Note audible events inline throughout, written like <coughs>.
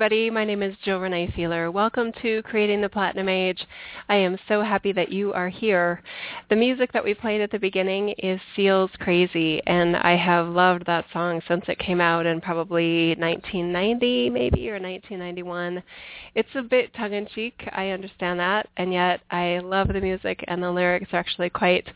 everybody. My name is Jill Renee Feeler. Welcome to Creating the Platinum Age. I am so happy that you are here. The music that we played at the beginning is Seal's Crazy, and I have loved that song since it came out in probably 1990, maybe, or 1991. It's a bit tongue-in-cheek. I understand that, and yet I love the music, and the lyrics are actually quite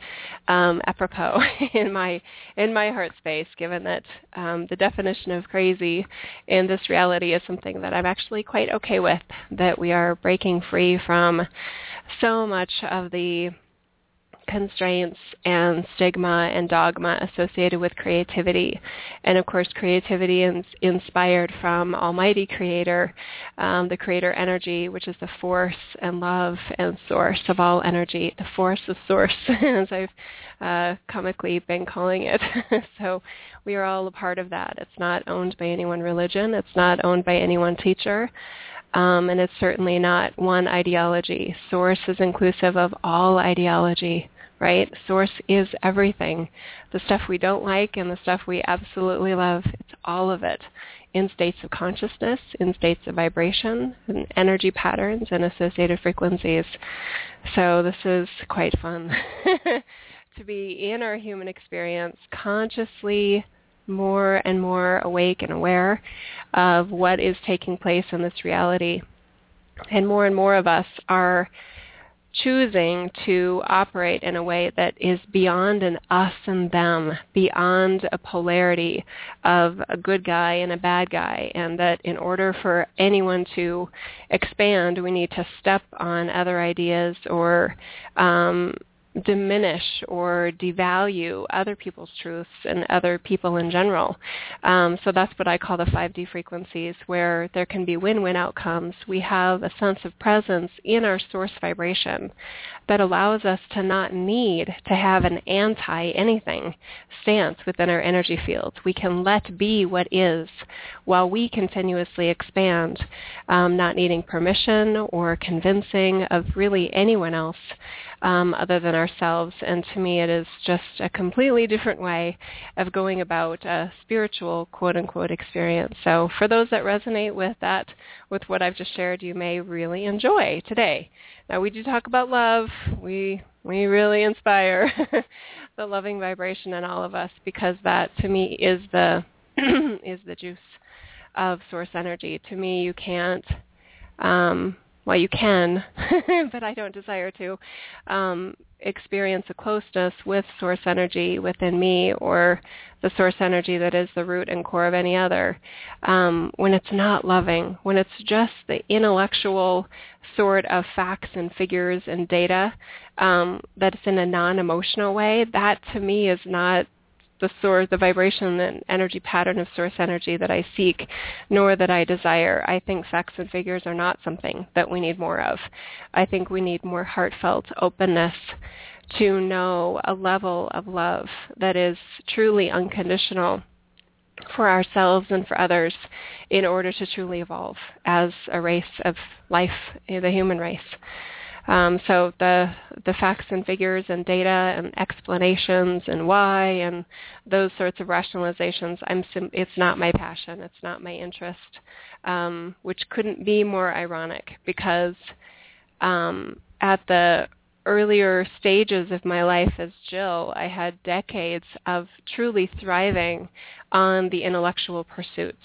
um, apropos <laughs> in my in my heart space, given that um, the definition of crazy in this reality is something that I'm actually quite okay with, that we are breaking free from so much of the constraints and stigma and dogma associated with creativity. And of course, creativity is inspired from Almighty Creator, um, the Creator energy, which is the force and love and source of all energy, the force of source, <laughs> as I've uh, comically been calling it. <laughs> so we are all a part of that. It's not owned by any one religion. It's not owned by any one teacher. Um, and it's certainly not one ideology. Source is inclusive of all ideology right? Source is everything. The stuff we don't like and the stuff we absolutely love, it's all of it in states of consciousness, in states of vibration, and energy patterns and associated frequencies. So this is quite fun <laughs> to be in our human experience consciously more and more awake and aware of what is taking place in this reality. And more and more of us are choosing to operate in a way that is beyond an us and them, beyond a polarity of a good guy and a bad guy, and that in order for anyone to expand, we need to step on other ideas or um, diminish or devalue other people's truths and other people in general. Um, so that's what I call the 5D frequencies, where there can be win-win outcomes. We have a sense of presence in our source vibration that allows us to not need to have an anti-anything stance within our energy fields. We can let be what is while we continuously expand, um, not needing permission or convincing of really anyone else um, other than ourselves. And to me, it is just a completely different way of going about a spiritual quote-unquote experience. So for those that resonate with that, with what I've just shared, you may really enjoy today. Now we do talk about love. We we really inspire <laughs> the loving vibration in all of us because that to me is the <clears throat> is the juice of source energy. To me, you can't um, well, you can, <laughs> but I don't desire to um, experience a closeness with source energy within me or the source energy that is the root and core of any other. Um, when it's not loving, when it's just the intellectual sort of facts and figures and data um, that's in a non-emotional way, that to me is not the source, the vibration and energy pattern of source energy that I seek, nor that I desire. I think facts and figures are not something that we need more of. I think we need more heartfelt openness to know a level of love that is truly unconditional for ourselves and for others in order to truly evolve as a race of life, the human race. Um, so the the facts and figures and data and explanations and why and those sorts of rationalizations, I'm sim- it's not my passion. It's not my interest, um, which couldn't be more ironic because um, at the earlier stages of my life as Jill, I had decades of truly thriving on the intellectual pursuits.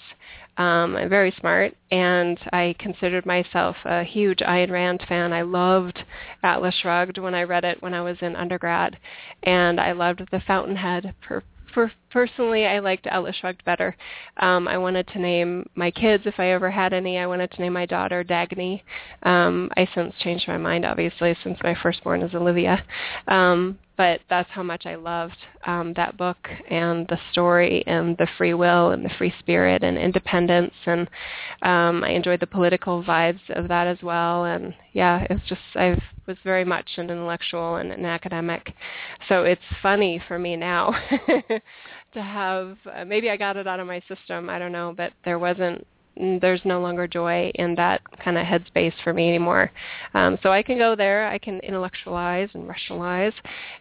Um, I'm very smart, and I considered myself a huge Ayn Rand fan. I loved Atlas Shrugged when I read it when I was in undergrad, and I loved The Fountainhead for, for personally, I liked Atlas Shrugged better. Um, I wanted to name my kids, if I ever had any, I wanted to name my daughter Dagny. Um, I since changed my mind, obviously, since my firstborn is Olivia. Um, but that's how much I loved um, that book and the story and the free will and the free spirit and independence and um, I enjoyed the political vibes of that as well and yeah it's just I was very much an intellectual and an academic so it's funny for me now <laughs> to have uh, maybe I got it out of my system I don't know but there wasn't there's no longer joy in that kind of headspace for me anymore. Um, so I can go there, I can intellectualize and rationalize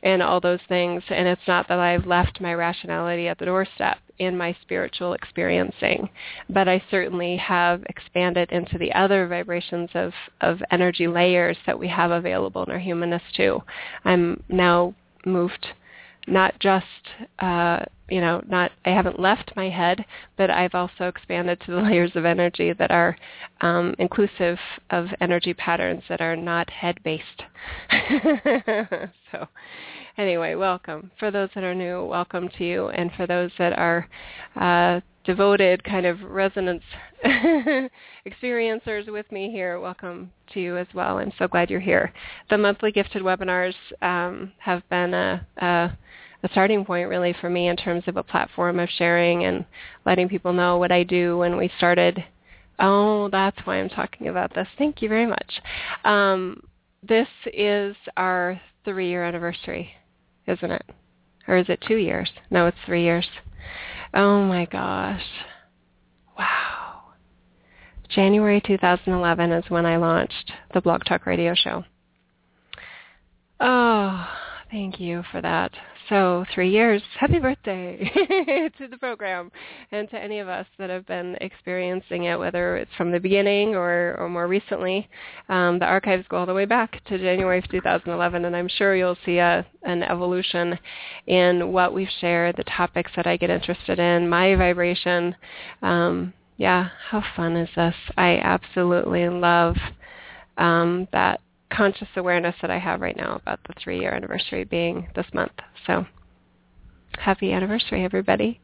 and all those things, and it's not that I've left my rationality at the doorstep in my spiritual experiencing, but I certainly have expanded into the other vibrations of, of energy layers that we have available in our humanness too. I'm now moved not just uh, you know not I haven't left my head, but I've also expanded to the <laughs> layers of energy that are um, inclusive of energy patterns that are not head based. <laughs> so anyway, welcome. For those that are new, welcome to you, and for those that are uh, devoted kind of resonance <laughs> experiencers with me here, welcome to you as well. I'm so glad you're here. The monthly gifted webinars um, have been a, a a starting point really for me in terms of a platform of sharing and letting people know what I do when we started. Oh, that's why I'm talking about this. Thank you very much. Um, this is our three-year anniversary, isn't it? Or is it two years? No, it's three years. Oh my gosh. Wow. January 2011 is when I launched the Blog Talk Radio Show. Oh, thank you for that. So three years. Happy birthday <laughs> to the program and to any of us that have been experiencing it, whether it's from the beginning or, or more recently. Um, the archives go all the way back to January of 2011, and I'm sure you'll see a, an evolution in what we've shared, the topics that I get interested in, my vibration. Um, yeah, how fun is this? I absolutely love um, that conscious awareness that I have right now about the three-year anniversary being this month. So happy anniversary, everybody.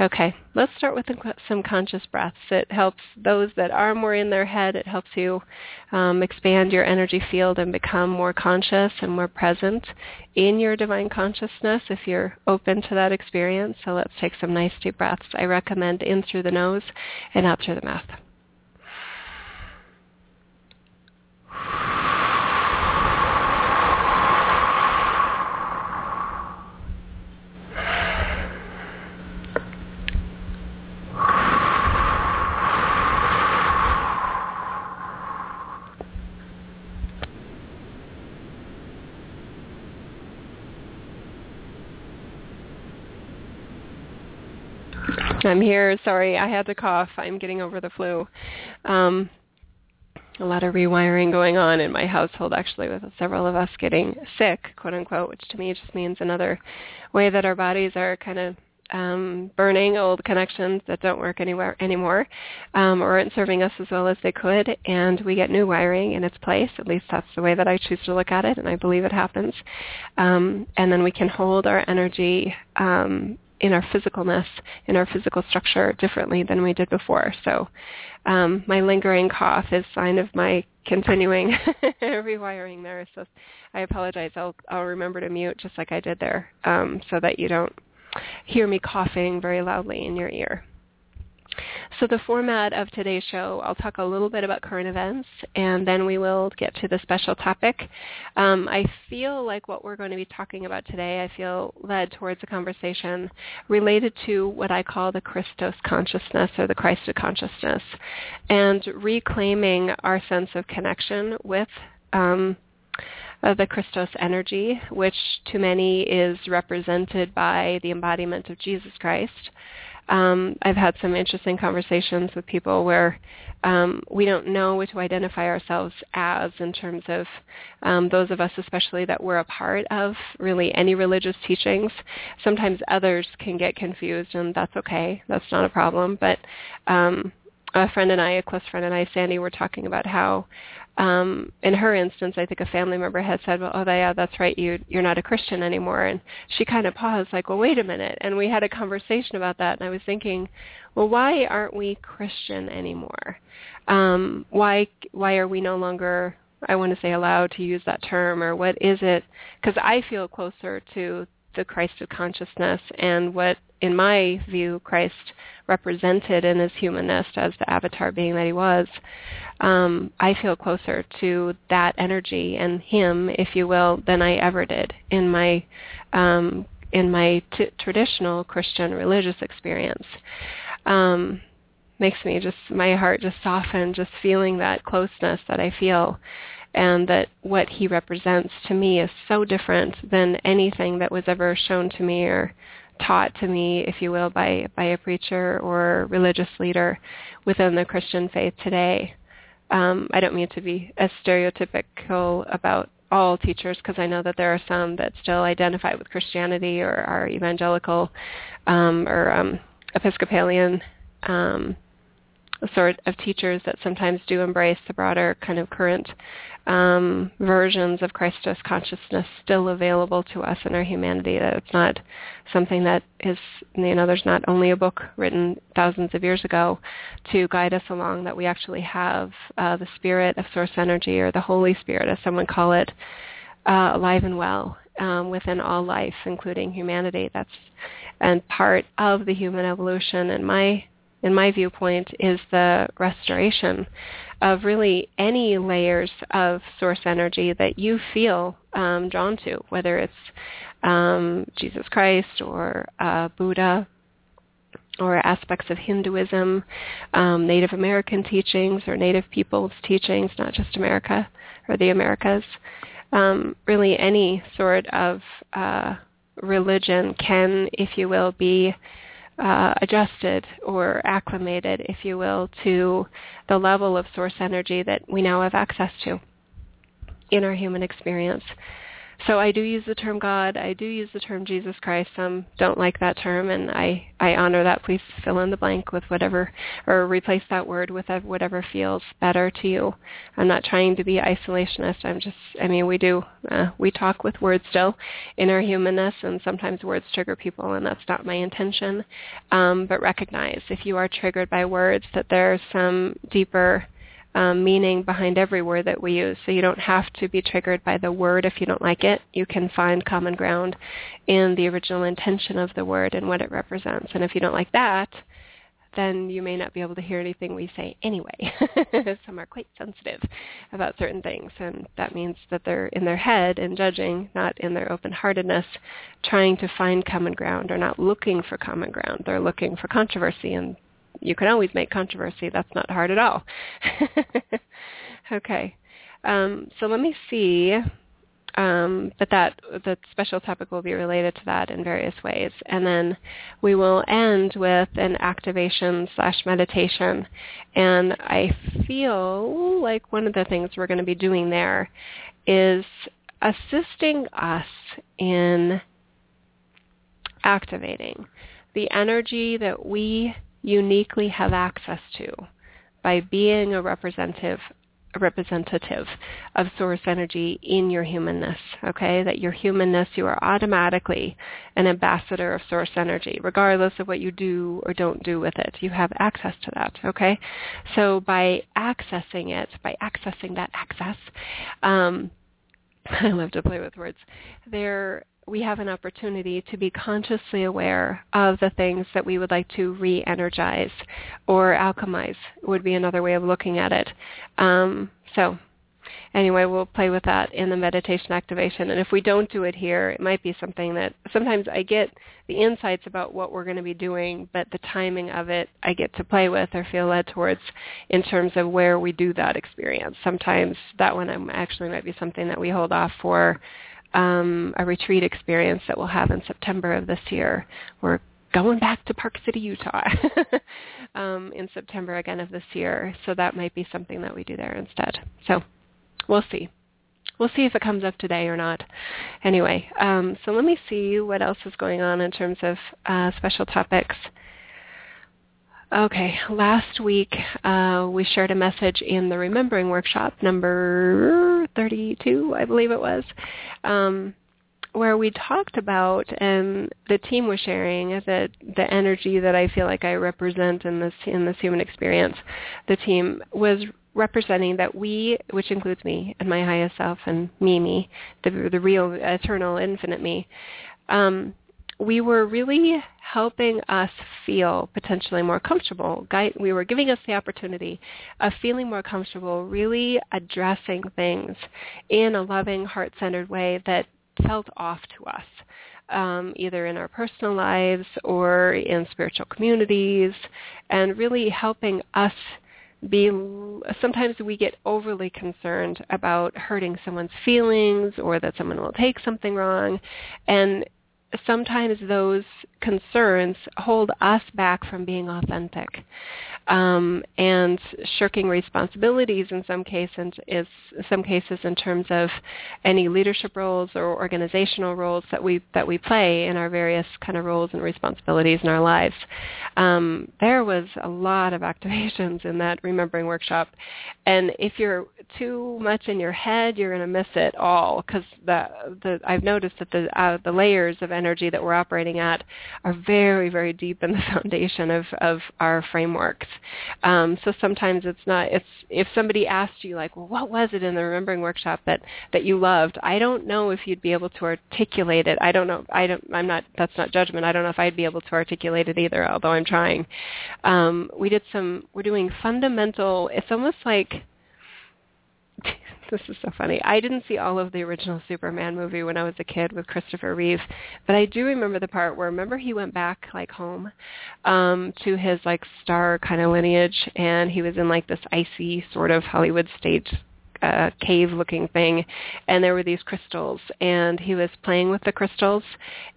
Okay, let's start with some conscious breaths. It helps those that are more in their head. It helps you um, expand your energy field and become more conscious and more present in your divine consciousness if you're open to that experience. So let's take some nice deep breaths. I recommend in through the nose and out through the mouth. I'm here. Sorry, I had to cough. I'm getting over the flu. Um, a lot of rewiring going on in my household actually with several of us getting sick, quote unquote, which to me just means another way that our bodies are kind of um, burning old connections that don't work anywhere anymore um, or aren't serving us as well as they could, and we get new wiring in its place. At least that's the way that I choose to look at it, and I believe it happens. Um, and then we can hold our energy um, in our physicalness, in our physical structure differently than we did before. So um, my lingering cough is sign of my continuing <laughs> rewiring there. So I apologize. I'll, I'll remember to mute just like I did there um, so that you don't hear me coughing very loudly in your ear. So the format of today's show, I'll talk a little bit about current events, and then we will get to the special topic. Um, I feel like what we're going to be talking about today, I feel led towards a conversation related to what I call the Christos consciousness or the Christ consciousness, and reclaiming our sense of connection with um, uh, the Christos energy, which to many is represented by the embodiment of Jesus Christ um, I've had some interesting conversations with people where um, we don't know what to identify ourselves as in terms of um, those of us especially that we're a part of really any religious teachings. Sometimes others can get confused and that's okay. That's not a problem. But um, a friend and I, a close friend and I, Sandy, were talking about how um, in her instance, I think a family member had said, well, oh, yeah, that's right, you, you're not a Christian anymore. And she kind of paused, like, well, wait a minute. And we had a conversation about that. And I was thinking, well, why aren't we Christian anymore? Um, why, why are we no longer, I want to say allowed to use that term, or what is it? Because I feel closer to the Christ of consciousness and what, in my view, Christ represented in his humanness as the avatar being that he was, um, I feel closer to that energy and him, if you will, than I ever did in my um, in my t- traditional Christian religious experience. Um, makes me just my heart just soften just feeling that closeness that I feel and that what he represents to me is so different than anything that was ever shown to me or taught to me, if you will, by by a preacher or religious leader within the Christian faith today. Um, I don't mean to be as stereotypical about all teachers because I know that there are some that still identify with Christianity or are evangelical um, or um, Episcopalian um, sort of teachers that sometimes do embrace the broader kind of current um, versions of Christos consciousness still available to us in our humanity. That it's not something that is, you know, there's not only a book written thousands of years ago to guide us along, that we actually have uh, the spirit of source energy or the Holy Spirit, as someone call it, uh, alive and well um, within all life, including humanity. That's and part of the human evolution. And my in my viewpoint, is the restoration of really any layers of source energy that you feel um, drawn to, whether it's um, Jesus Christ or uh, Buddha or aspects of Hinduism, um, Native American teachings or Native peoples teachings, not just America or the Americas. Um, really any sort of uh, religion can, if you will, be uh, adjusted or acclimated, if you will, to the level of source energy that we now have access to in our human experience. So I do use the term God. I do use the term Jesus Christ. Some don't like that term, and I, I honor that. Please fill in the blank with whatever, or replace that word with whatever feels better to you. I'm not trying to be isolationist. I'm just, I mean, we do, uh, we talk with words still in our humanness, and sometimes words trigger people, and that's not my intention. Um, but recognize if you are triggered by words that there's some deeper um, meaning behind every word that we use. So you don't have to be triggered by the word if you don't like it. You can find common ground in the original intention of the word and what it represents. And if you don't like that, then you may not be able to hear anything we say anyway. <laughs> Some are quite sensitive about certain things, and that means that they're in their head and judging, not in their open-heartedness, trying to find common ground or not looking for common ground. They're looking for controversy, and you can always make controversy. That's not hard at all. <laughs> okay. Um, so let me see. Um, but that the special topic will be related to that in various ways, and then we will end with an activation slash meditation. And I feel like one of the things we're going to be doing there is assisting us in activating the energy that we uniquely have access to by being a representative a representative of source energy in your humanness, okay? That your humanness, you are automatically an ambassador of source energy, regardless of what you do or don't do with it. You have access to that, okay? So by accessing it, by accessing that access, um, <laughs> I love to play with words, there we have an opportunity to be consciously aware of the things that we would like to re-energize or alchemize would be another way of looking at it. Um, so anyway, we'll play with that in the meditation activation. And if we don't do it here, it might be something that sometimes I get the insights about what we're going to be doing, but the timing of it I get to play with or feel led towards in terms of where we do that experience. Sometimes that one actually might be something that we hold off for um, a retreat experience that we'll have in September of this year. We're going back to Park City, Utah <laughs> um, in September again of this year. So that might be something that we do there instead. So we'll see. We'll see if it comes up today or not. Anyway, um, so let me see what else is going on in terms of uh, special topics. Okay, last week uh, we shared a message in the Remembering Workshop, number 32, I believe it was, um, where we talked about, and the team was sharing that the energy that I feel like I represent in this in this human experience, the team was representing that we, which includes me and my highest self and me, me, the the real eternal infinite me. Um, we were really helping us feel potentially more comfortable. We were giving us the opportunity of feeling more comfortable, really addressing things in a loving, heart-centered way that felt off to us. um, either in our personal lives or in spiritual communities, and really helping us be sometimes we get overly concerned about hurting someone's feelings or that someone will take something wrong and sometimes those concerns hold us back from being authentic um, and shirking responsibilities in some cases is some cases in terms of any leadership roles or organizational roles that we that we play in our various kind of roles and responsibilities in our lives. Um, there was a lot of <laughs> activations in that remembering workshop, and if you're too much in your head, you're going to miss it all because the the I've noticed that the uh, the layers of energy that we're operating at are very very deep in the <laughs> foundation of of our frameworks. Um, so sometimes it's not. It's if somebody asked you like, well, what was it in the remembering workshop that that you loved? I don't know if you'd be able to articulate it. I don't know. I don't. I'm not. That's not judgment. I don't know if I'd be able to articulate it either. Although I'm trying. Um, we did some. We're doing fundamental. It's almost like this is so funny. I didn't see all of the original Superman movie when I was a kid with Christopher Reeve, but I do remember the part where remember he went back like home um to his like star kind of lineage and he was in like this icy sort of Hollywood stage uh, cave looking thing and there were these crystals and he was playing with the crystals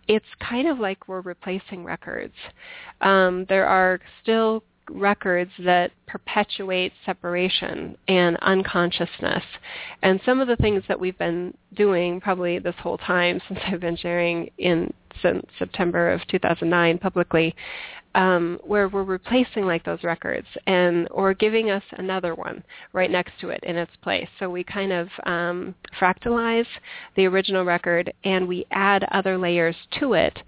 it's kind of like we're replacing records um, there are still records that perpetuate separation and unconsciousness. And some of the things that we've been doing probably this whole time since I've been sharing in since September of 2009 publicly, um, where we're replacing like those records and or giving us another one right next to it in its place. So we kind of um, fractalize the original record and we add other layers to it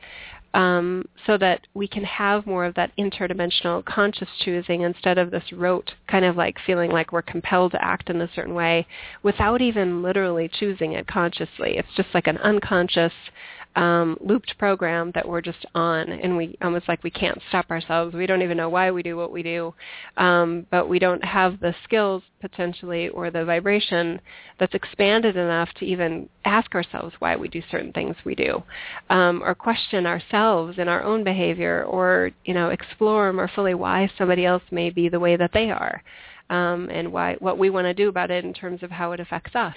um, so that we can have more of that interdimensional conscious choosing instead of this rote kind of like feeling like we're compelled to act in a certain way without even literally choosing it consciously. It's just like an unconscious um, looped program that we're just on, and we almost like we can't stop ourselves. We don't even know why we do what we do, um, but we don't have the skills potentially or the vibration that's expanded enough to even ask ourselves why we do certain things we do, um, or question ourselves in our own behavior, or you know explore more fully why somebody else may be the way that they are um, and why what we want to do about it in terms of how it affects us.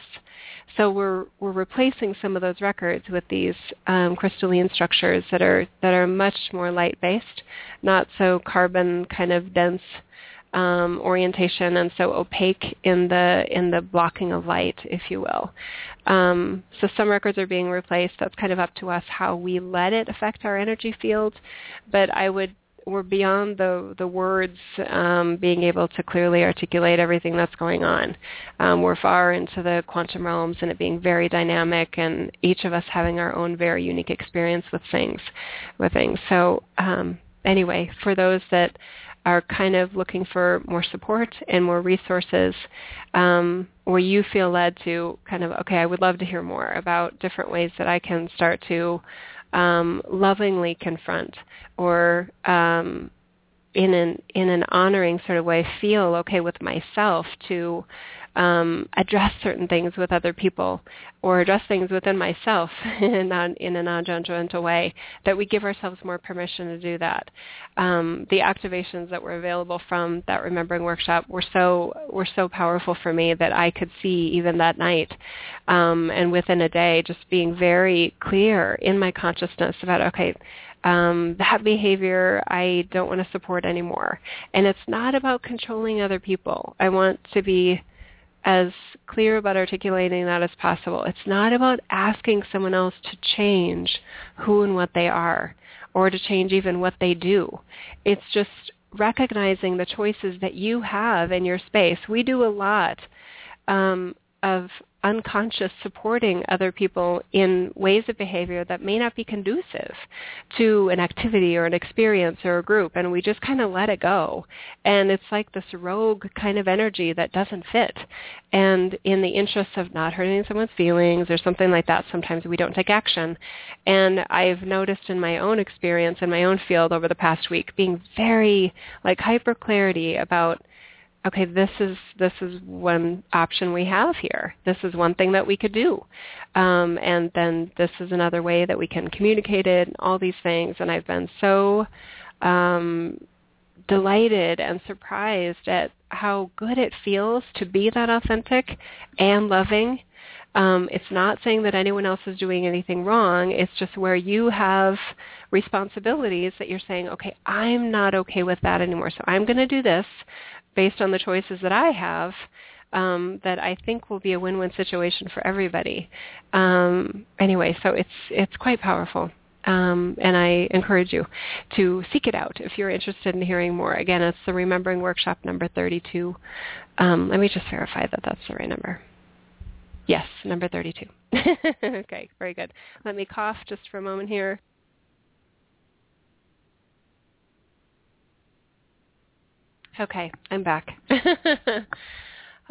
So we're we're replacing some of those records with these um, crystalline structures that are that are much more light based, not so carbon kind of dense um, orientation and so opaque in the in the blocking of light, if you will. Um, so some records are being replaced. That's kind of up to us how we let it affect our energy field. But I would we're beyond the the words um, being able to clearly articulate everything that's going on. Um, we're far into the quantum realms and it being very dynamic, and each of us having our own very unique experience with things, with things. So um, anyway, for those that are kind of looking for more support and more resources, um, or you feel led to kind of okay, I would love to hear more about different ways that I can start to um, lovingly confront or um, in an in an honoring sort of way feel okay with myself to um, address certain things with other people or address things within myself <laughs> in, a, in a non-judgmental way, that we give ourselves more permission to do that. Um, the activations that were available from that Remembering Workshop were so were so powerful for me that I could see even that night um, and within a day just being very clear in my consciousness about, okay, um, that behavior I don't want to support anymore. And it's not about controlling other people. I want to be as clear about articulating that as possible. It's not about asking someone else to change who and what they are or to change even what they do. It's just recognizing the choices that you have in your space. We do a lot um, of unconscious supporting other people in ways of behavior that may not be conducive to an activity or an experience or a group and we just kind of let it go. And it's like this rogue kind of energy that doesn't fit. And in the interest of not hurting someone's feelings or something like that sometimes we don't take action. And I've noticed in my own experience in my own field over the past week being very like hyper clarity about okay, this is this is one option we have here. This is one thing that we could do, um, and then this is another way that we can communicate it. And all these things, and I've been so um, delighted and surprised at how good it feels to be that authentic and loving. Um, it's not saying that anyone else is doing anything wrong. It's just where you have responsibilities that you're saying, okay, I'm not okay with that anymore. So I'm going to do this based on the choices that I have um, that I think will be a win-win situation for everybody. Um, anyway, so it's it's quite powerful. Um, and I encourage you to seek it out if you're interested in hearing more. Again, it's the Remembering Workshop number 32. Um, let me just verify that that's the right number. Yes, number 32. <laughs> okay, very good. Let me cough just for a moment here. Okay, I'm back. <laughs>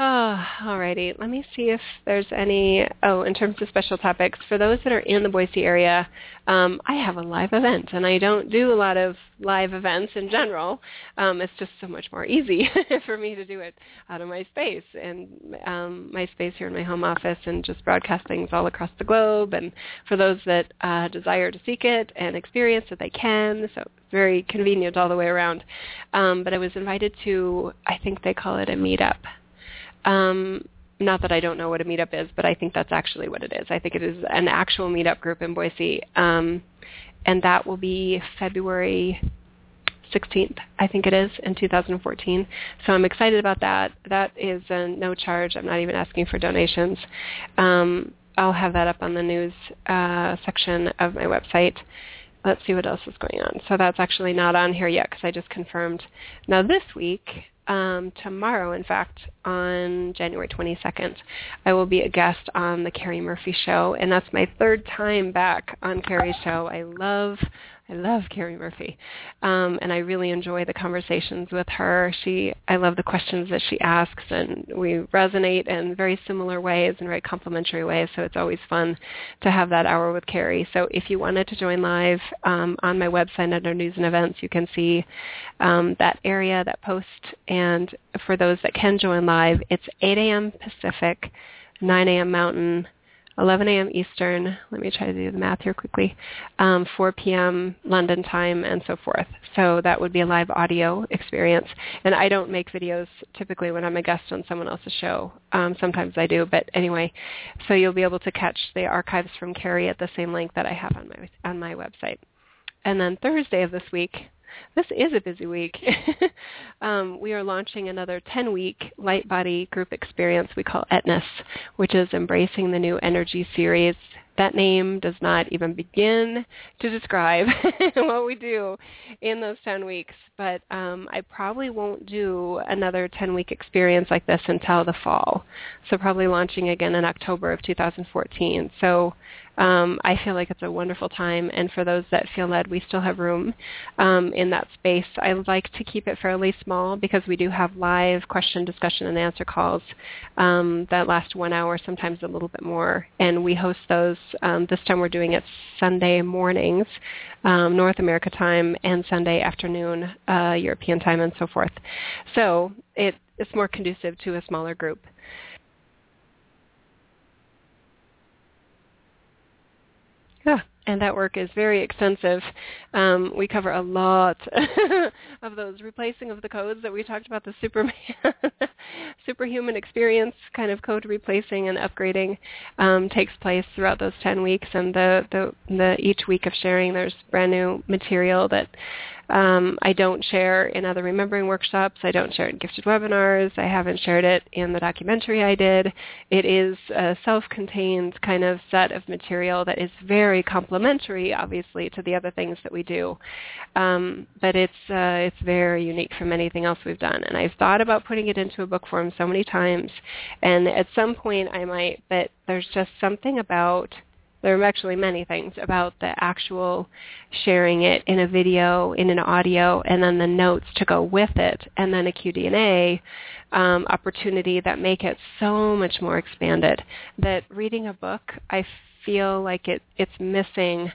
Oh, alrighty. Let me see if there's any, oh, in terms of special topics, for those that are in the Boise area, um, I have a live event, and I don't do a lot of live events in general. Um, it's just so much more easy <laughs> for me to do it out of my space and um, my space here in my home office and just broadcast things all across the globe. And for those that uh, desire to seek it and experience it, they can. So very convenient all the way around. Um, but I was invited to, I think they call it a meetup um, not that I don't know what a meetup is, but I think that's actually what it is. I think it is an actual meetup group in Boise, um, and that will be February 16th, I think it is, in 2014. So I'm excited about that. That is a no charge. I'm not even asking for donations. Um, I'll have that up on the news uh, section of my website. Let's see what else is going on. So that's actually not on here yet because I just confirmed. Now this week, um, tomorrow, in fact, on January 22nd, I will be a guest on the Carrie Murphy Show, and that's my third time back on Carrie's show. I love I love Carrie Murphy, um, and I really enjoy the conversations with her. She, I love the questions that she asks, and we resonate in very similar ways and very complementary ways. So it's always fun to have that hour with Carrie. So if you wanted to join live um, on my website under News and Events, you can see um, that area, that post. And for those that can join live, it's 8 a.m. Pacific, 9 a.m. Mountain, 11 a.m. Eastern. Let me try to do the math here quickly. Um, 4 p.m. London time, and so forth. So that would be a live audio experience. And I don't make videos typically when I'm a guest on someone else's show. Um, sometimes I do, but anyway. So you'll be able to catch the archives from Carrie at the same link that I have on my on my website. And then Thursday of this week, this is a busy week. <laughs> um, we are launching another 10-week light body group experience we call Etnus, which is embracing the new energy series. That name does not even begin to describe <laughs> what we do in those 10 weeks, but um, I probably won't do another 10-week experience like this until the fall. So probably launching again in October of 2014. So um, I feel like it's a wonderful time, and for those that feel led, we still have room um, in that space. I like to keep it fairly small because we do have live question, discussion, and answer calls um, that last one hour, sometimes a little bit more, and we host those. Um, this time we're doing it Sunday mornings, um, North America time, and Sunday afternoon, uh, European time, and so forth. So it, it's more conducive to a smaller group. Yeah, and that work is very extensive. Um, we cover a lot <laughs> of those replacing of the codes that we talked about, the Superman, <laughs> superhuman experience kind of code replacing and upgrading um, takes place throughout those 10 weeks. And the, the, the each week of sharing, there's brand new material that um, I don't share in other remembering workshops. I don't share in gifted webinars. I haven't shared it in the documentary I did. It is a self-contained kind of set of material that is very complementary, obviously, to the other things that we do. Um, but it's uh, it's very unique from anything else we've done. And I've thought about putting it into a book form so many times. And at some point I might, but there's just something about there are actually many things about the actual sharing it in a video, in an audio, and then the notes to go with it, and then a Q&A um, opportunity that make it so much more expanded. That reading a book, I feel like it it's missing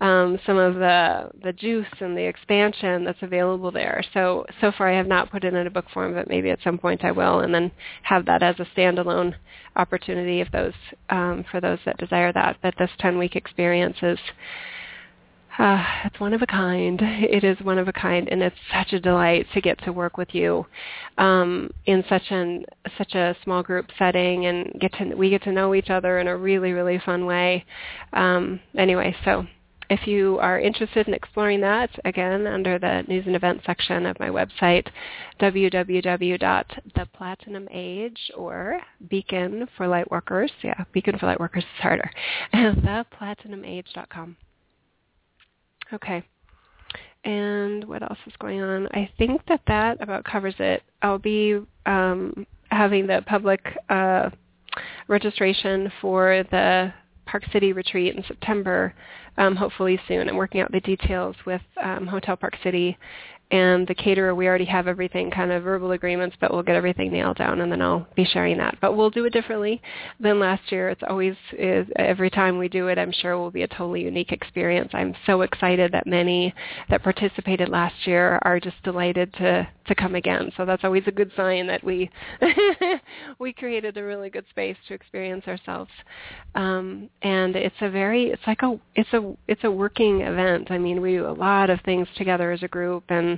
um, some of the the juice and the expansion that's available there. So so far I have not put it in a book form, but maybe at some point I will, and then have that as a standalone opportunity if those um, for those that desire that. But this 10 week experience is uh, it's one of a kind. It is one of a kind, and it's such a delight to get to work with you um, in such an such a small group setting, and get to we get to know each other in a really really fun way. Um, anyway, so if you are interested in exploring that, again, under the news and events section of my website, www.theplatinumage or Beacon for Lightworkers, yeah, Beacon for Lightworkers is harder, <laughs> theplatinumage.com. Okay. And what else is going on? I think that that about covers it. I'll be um, having the public uh, registration for the Park City retreat in September, um, hopefully soon. I'm working out the details with um, Hotel Park City and the caterer, we already have everything kind of verbal agreements, but we'll get everything nailed down and then I'll be sharing that. But we'll do it differently than last year. It's always, is, every time we do it, I'm sure will be a totally unique experience. I'm so excited that many that participated last year are just delighted to, to come again. So that's always a good sign that we, <laughs> we created a really good space to experience ourselves. Um, and it's a very, it's like a, it's a, it's a working event. I mean, we do a lot of things together as a group and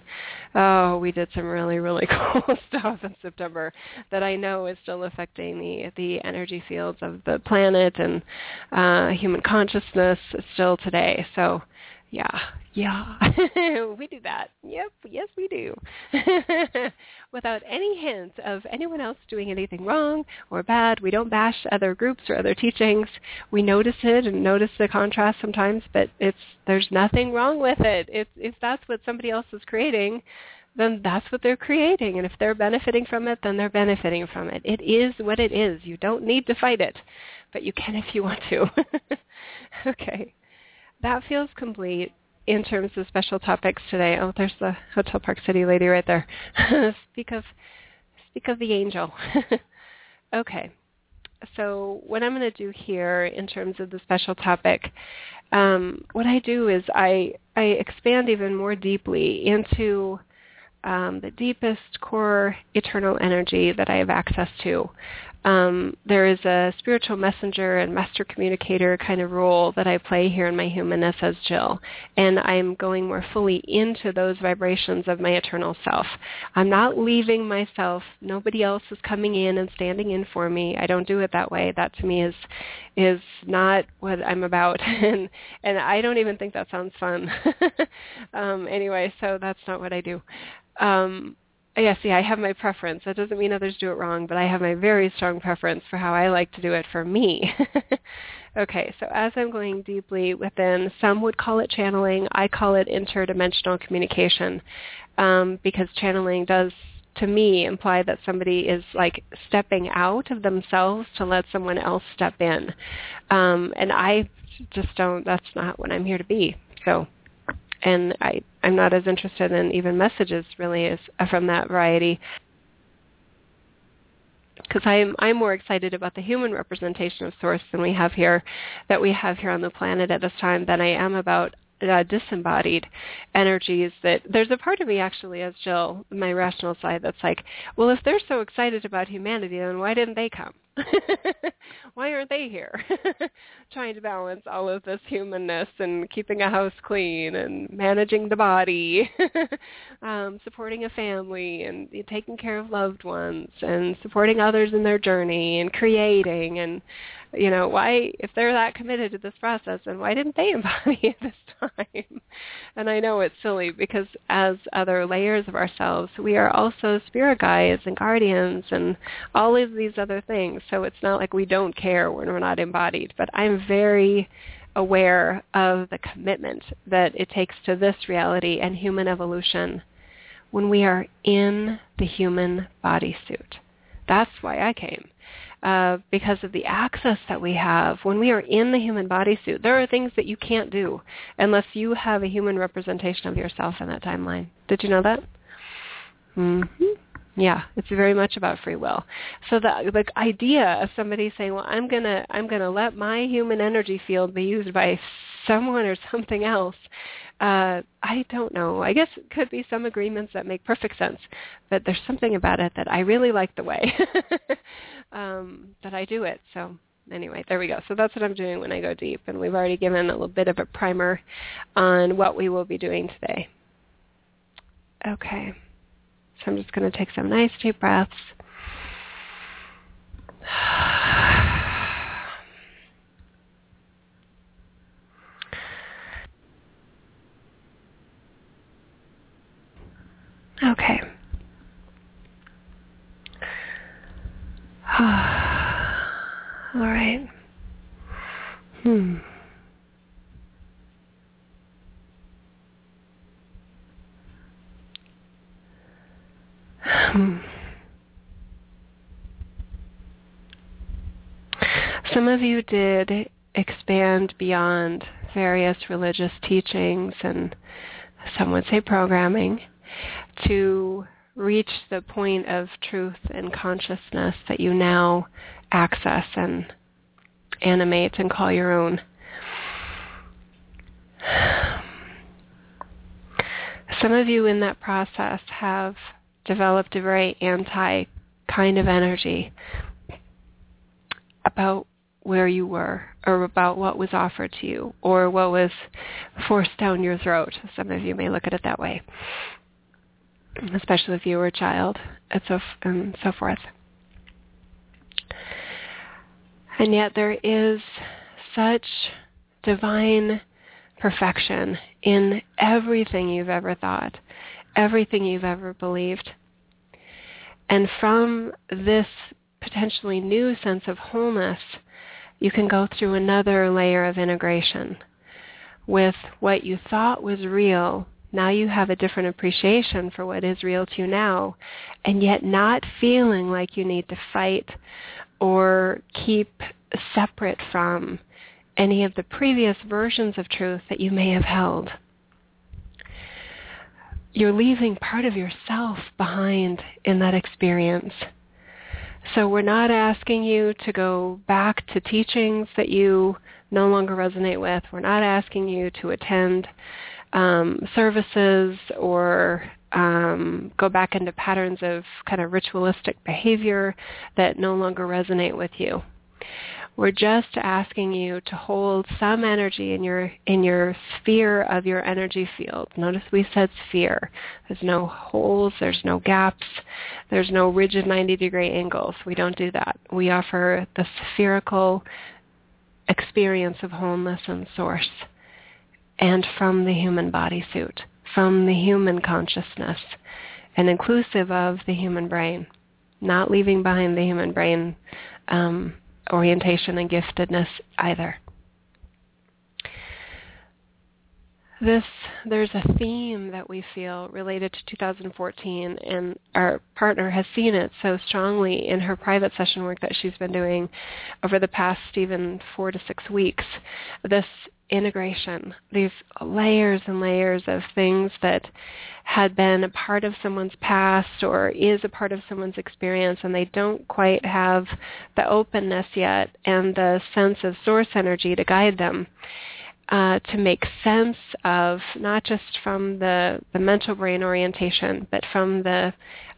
oh, we did some really really <laughs> cool stuff in September that I know is still affecting the the energy fields of the planet and uh, human consciousness still today. So yeah, yeah, <laughs> we do that. Yep, yes we do. <laughs> Without any hint of anyone else doing anything wrong or bad, we don't bash other groups or other teachings. We notice it and notice the contrast sometimes, but it's there's nothing wrong with it. If if that's what somebody else is creating, then that's what they're creating. And if they're benefiting from it, then they're benefiting from it. It is what it is. You don't need to fight it, but you can if you want to. <laughs> okay that feels complete in terms of special topics today. Oh, there's the Hotel Park City lady right there. <laughs> speak of speak of the angel. <laughs> okay. So what I'm going to do here in terms of the special topic, um, what I do is I I expand even more deeply into um, the deepest core eternal energy that I have access to um, there is a spiritual messenger and master communicator kind of role that I play here in my humanness as Jill. And I'm going more fully into those vibrations of my eternal self. I'm not leaving myself. Nobody else is coming in and standing in for me. I don't do it that way. That to me is is not what I'm about. <laughs> and and I don't even think that sounds fun. <laughs> um, anyway, so that's not what I do. Um, yeah, see, I have my preference. That doesn't mean others do it wrong, but I have my very strong preference for how I like to do it for me. <laughs> okay, so as I'm going deeply within, some would call it channeling. I call it interdimensional communication um, because channeling does to me imply that somebody is like stepping out of themselves to let someone else step in. Um, and I just don't, that's not what I'm here to be. So and I, I'm not as interested in even messages really as uh, from that variety because I'm I'm more excited about the human representation of source than we have here that we have here on the planet at this time than I am about uh, disembodied energies that there's a part of me actually as Jill, my rational side that's like, well if they're so excited about humanity then why didn't they come? <laughs> Why aren't they here? <laughs> Trying to balance all of this humanness and keeping a house clean and managing the body, <laughs> um, supporting a family and taking care of loved ones and supporting others in their journey and creating and you know why if they're that committed to this process then why didn't they embody it this time? And i know it's silly because as other layers of ourselves we are also spirit guides and guardians and all of these other things so it's not like we don't care when we're not embodied. But I'm very aware of the commitment that it takes to this reality and human evolution when we are in the human bodysuit. That's why I came. Uh, because of the access that we have when we are in the human bodysuit. There are things that you can't do unless you have a human representation of yourself in that timeline. Did you know that? Mm-hmm. Yeah, it's very much about free will. So the the idea of somebody saying, "Well, I'm gonna I'm gonna let my human energy field be used by someone or something else," uh, I don't know. I guess it could be some agreements that make perfect sense, but there's something about it that I really like the way <laughs> um, that I do it. So anyway, there we go. So that's what I'm doing when I go deep, and we've already given a little bit of a primer on what we will be doing today. Okay. So I'm just going to take some nice deep breaths. Okay. <sighs> All right. Hmm. Hmm. Some of you did expand beyond various religious teachings and some would say programming to reach the point of truth and consciousness that you now access and animate and call your own. Some of you in that process have developed a very anti kind of energy about where you were or about what was offered to you or what was forced down your throat. Some of you may look at it that way, especially if you were a child and so, and so forth. And yet there is such divine perfection in everything you've ever thought, everything you've ever believed. And from this potentially new sense of wholeness, you can go through another layer of integration with what you thought was real. Now you have a different appreciation for what is real to you now, and yet not feeling like you need to fight or keep separate from any of the previous versions of truth that you may have held you're leaving part of yourself behind in that experience. So we're not asking you to go back to teachings that you no longer resonate with. We're not asking you to attend um, services or um, go back into patterns of kind of ritualistic behavior that no longer resonate with you. We're just asking you to hold some energy in your in your sphere of your energy field. Notice we said sphere. There's no holes, there's no gaps, there's no rigid 90 degree angles. We don't do that. We offer the spherical experience of wholeness and source and from the human bodysuit, from the human consciousness, and inclusive of the human brain, not leaving behind the human brain um, orientation and giftedness either. This there's a theme that we feel related to 2014 and our partner has seen it so strongly in her private session work that she's been doing over the past even 4 to 6 weeks. This integration, these layers and layers of things that had been a part of someone's past or is a part of someone's experience and they don't quite have the openness yet and the sense of source energy to guide them. Uh, to make sense of not just from the, the mental brain orientation, but from the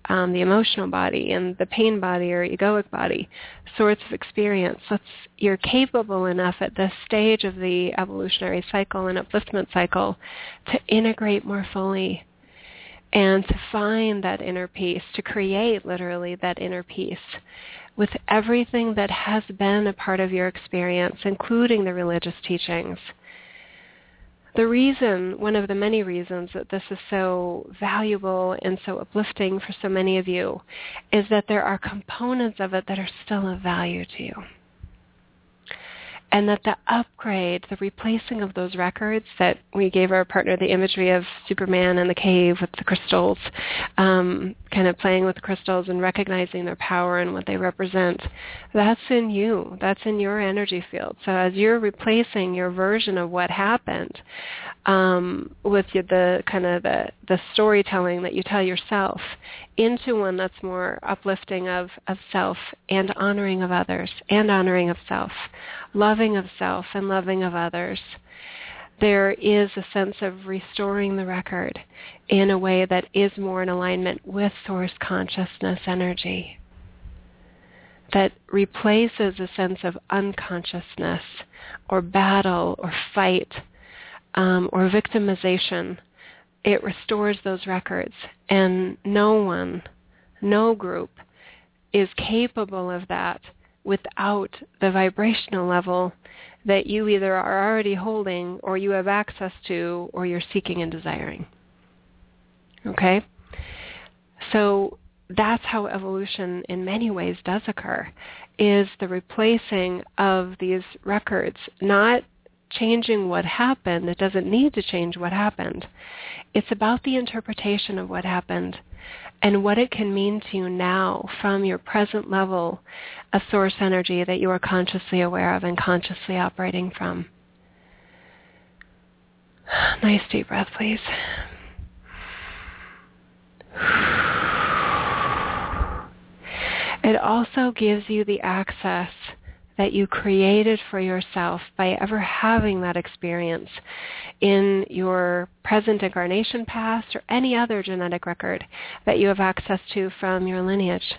um, the emotional body and the pain body or egoic body sorts of experience. Let's, you're capable enough at this stage of the evolutionary cycle and upliftment cycle to integrate more fully and to find that inner peace, to create literally that inner peace with everything that has been a part of your experience, including the religious teachings the reason, one of the many reasons that this is so valuable and so uplifting for so many of you is that there are components of it that are still of value to you and that the upgrade, the replacing of those records that we gave our partner the imagery of Superman in the cave with the crystals, um, kind of playing with the crystals and recognizing their power and what they represent, that's in you. That's in your energy field. So as you're replacing your version of what happened, um, with the kind of the, the storytelling that you tell yourself into one that's more uplifting of, of self and honoring of others and honoring of self, loving of self and loving of others, there is a sense of restoring the record in a way that is more in alignment with source consciousness energy that replaces a sense of unconsciousness or battle or fight um, or victimization. It restores those records, and no one, no group is capable of that without the vibrational level that you either are already holding or you have access to or you're seeking and desiring. Okay? So that's how evolution in many ways does occur is the replacing of these records not changing what happened it doesn't need to change what happened. It's about the interpretation of what happened and what it can mean to you now from your present level of source energy that you are consciously aware of and consciously operating from. <sighs> Nice deep breath please. <sighs> It also gives you the access that you created for yourself by ever having that experience in your present incarnation past or any other genetic record that you have access to from your lineage,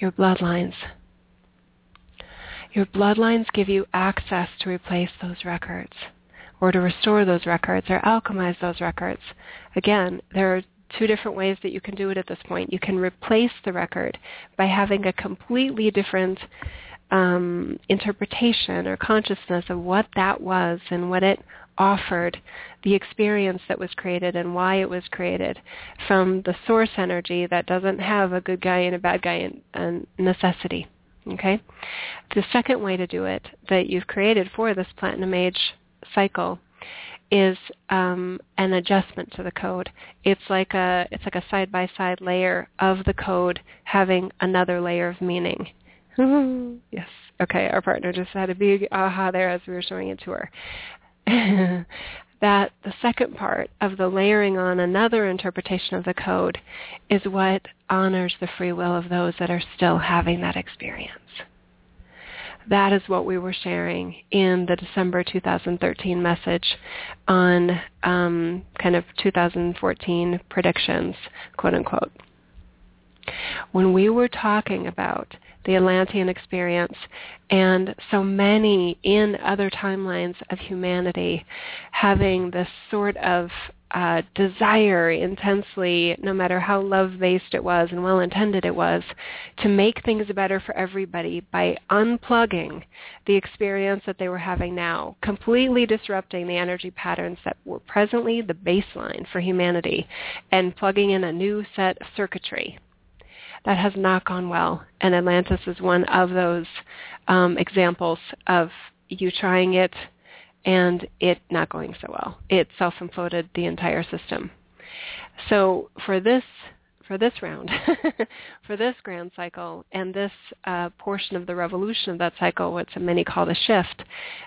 your bloodlines. Your bloodlines give you access to replace those records or to restore those records or alchemize those records. Again, there are two different ways that you can do it at this point. You can replace the record by having a completely different um, interpretation or consciousness of what that was and what it offered, the experience that was created and why it was created from the source energy that doesn't have a good guy and a bad guy in, in necessity. Okay? The second way to do it that you've created for this platinum age cycle is um, an adjustment to the code. It's like a it's like a side by side layer of the code having another layer of meaning. <laughs> yes. Okay, our partner just had a big aha there as we were showing it to her. <laughs> that the second part of the layering on another interpretation of the code is what honors the free will of those that are still having that experience that is what we were sharing in the December 2013 message on um, kind of 2014 predictions, quote unquote. When we were talking about the Atlantean experience and so many in other timelines of humanity having this sort of uh, desire intensely, no matter how love-based it was and well-intended it was, to make things better for everybody by unplugging the experience that they were having now, completely disrupting the energy patterns that were presently the baseline for humanity, and plugging in a new set of circuitry. That has not gone well, and Atlantis is one of those um, examples of you trying it and it not going so well. It self-imploded the entire system. So for this for this round, <laughs> for this grand cycle and this uh, portion of the revolution of that cycle, what so many call the shift,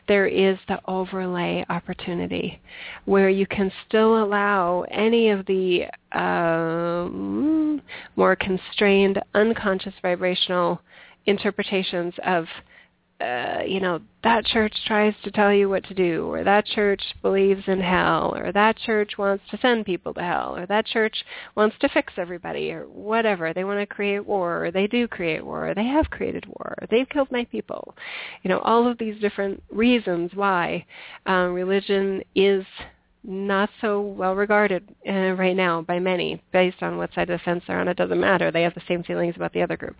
there is the overlay opportunity where you can still allow any of the um, more constrained, unconscious vibrational interpretations of uh, you know, that church tries to tell you what to do, or that church believes in hell, or that church wants to send people to hell, or that church wants to fix everybody, or whatever. They want to create war, or they do create war, or they have created war, or they've killed my people. You know, all of these different reasons why um, religion is not so well regarded uh, right now by many based on what side of the fence they're on. It doesn't matter. They have the same feelings about the other group.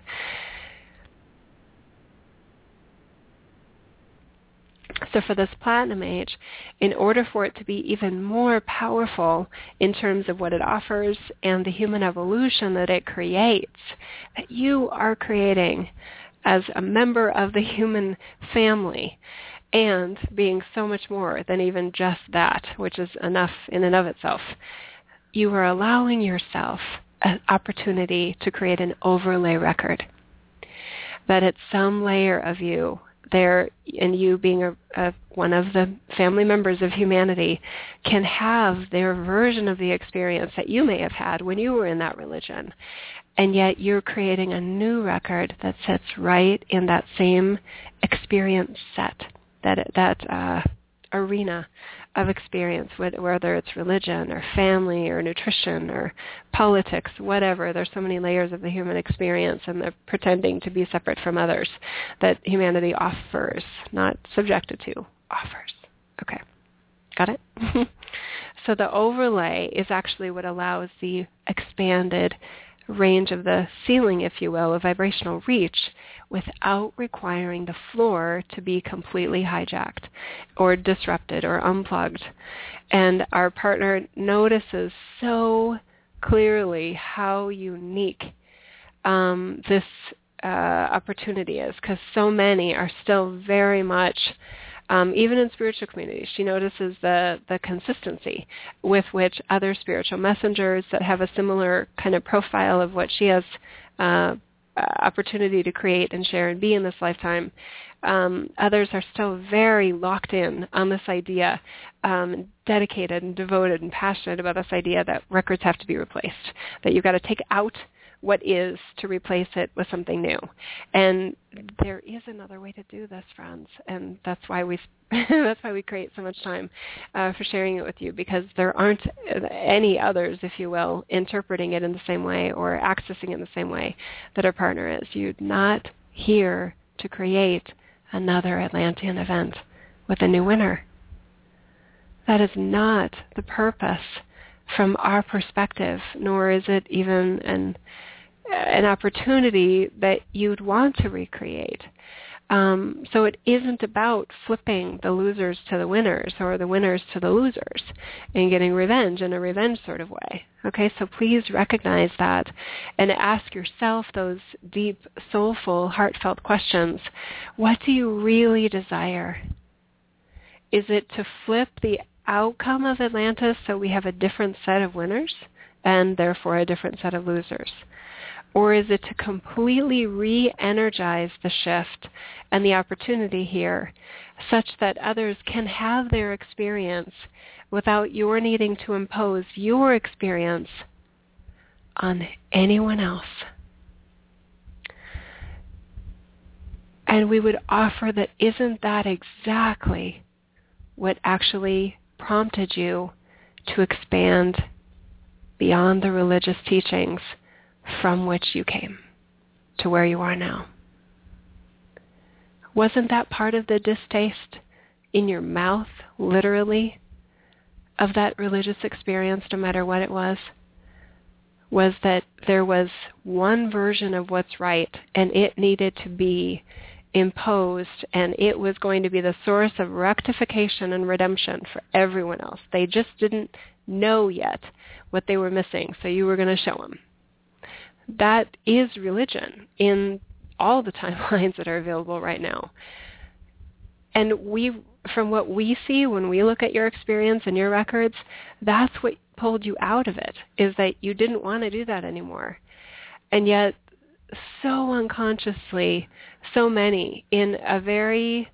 So for this platinum age, in order for it to be even more powerful in terms of what it offers and the human evolution that it creates, that you are creating as a member of the human family and being so much more than even just that, which is enough in and of itself, you are allowing yourself an opportunity to create an overlay record. That at some layer of you there and you being a, a one of the family members of humanity can have their version of the experience that you may have had when you were in that religion. And yet you're creating a new record that sits right in that same experience set that that uh, arena of experience, whether it's religion or family or nutrition or politics, whatever. There's so many layers of the human experience and they're pretending to be separate from others that humanity offers, not subjected to, offers. Okay. Got it? <laughs> so the overlay is actually what allows the expanded range of the ceiling, if you will, of vibrational reach without requiring the floor to be completely hijacked or disrupted or unplugged. And our partner notices so clearly how unique um, this uh, opportunity is because so many are still very much um, even in spiritual communities, she notices the, the consistency with which other spiritual messengers that have a similar kind of profile of what she has uh, opportunity to create and share and be in this lifetime, um, others are still very locked in on this idea, um, dedicated and devoted and passionate about this idea that records have to be replaced, that you've got to take out what is to replace it with something new. And there is another way to do this, friends, and that's why we <laughs> that's why we create so much time uh, for sharing it with you because there aren't any others, if you will, interpreting it in the same way or accessing it in the same way that our partner is. You're not here to create another Atlantean event with a new winner. That is not the purpose from our perspective, nor is it even an an opportunity that you'd want to recreate. Um, so it isn't about flipping the losers to the winners or the winners to the losers and getting revenge in a revenge sort of way. Okay, so please recognize that and ask yourself those deep, soulful, heartfelt questions. What do you really desire? Is it to flip the outcome of Atlantis so we have a different set of winners and therefore a different set of losers? Or is it to completely re-energize the shift and the opportunity here such that others can have their experience without your needing to impose your experience on anyone else? And we would offer that isn't that exactly what actually prompted you to expand beyond the religious teachings from which you came to where you are now. Wasn't that part of the distaste in your mouth, literally, of that religious experience, no matter what it was? Was that there was one version of what's right and it needed to be imposed and it was going to be the source of rectification and redemption for everyone else. They just didn't know yet what they were missing, so you were going to show them that is religion in all the <laughs> timelines that are available right now. And we, from what we see when we look at your experience and your records, that's what pulled you out of it, is that you didn't want to do that anymore. And yet, so unconsciously, so many in a very,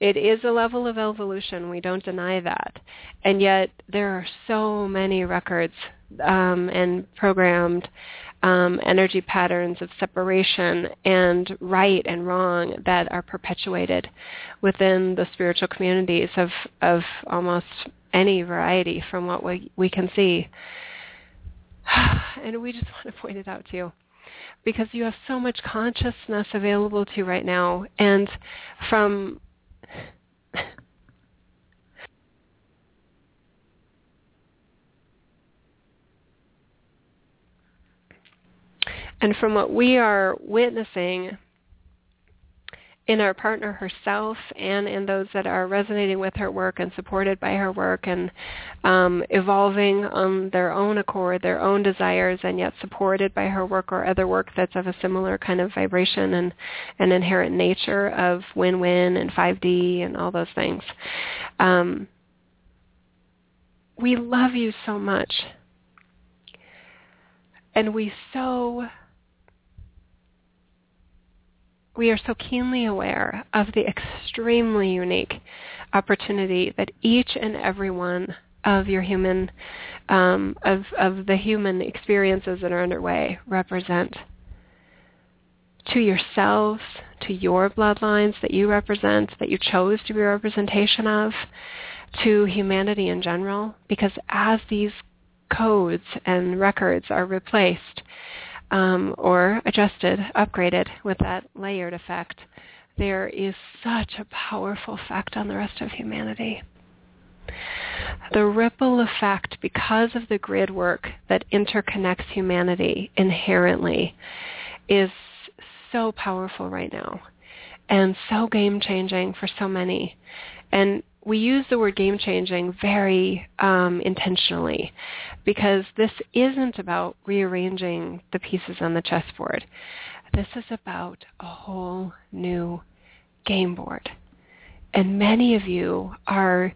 it is a level of evolution, we don't deny that. And yet, there are so many records um, and programmed um, energy patterns of separation and right and wrong that are perpetuated within the spiritual communities of, of almost any variety from what we, we can see. <sighs> And we just want to point it out to you because you have so much consciousness available to you right now. And from And from what we are witnessing in our partner herself and in those that are resonating with her work and supported by her work and um, evolving on their own accord, their own desires, and yet supported by her work or other work that's of a similar kind of vibration and, and inherent nature of win-win and 5D and all those things. Um, we love you so much. And we so we are so keenly aware of the extremely unique opportunity that each and every one of your human, um, of, of the human experiences that are underway represent to yourselves, to your bloodlines that you represent, that you chose to be a representation of, to humanity in general, because as these codes and records are replaced um, or adjusted, upgraded with that layered effect, there is such a powerful effect on the rest of humanity. The ripple effect, because of the grid work that interconnects humanity inherently, is so powerful right now and so game changing for so many. And we use the word game changing very um, intentionally because this isn't about rearranging the pieces on the chessboard. This is about a whole new game board. And many of you are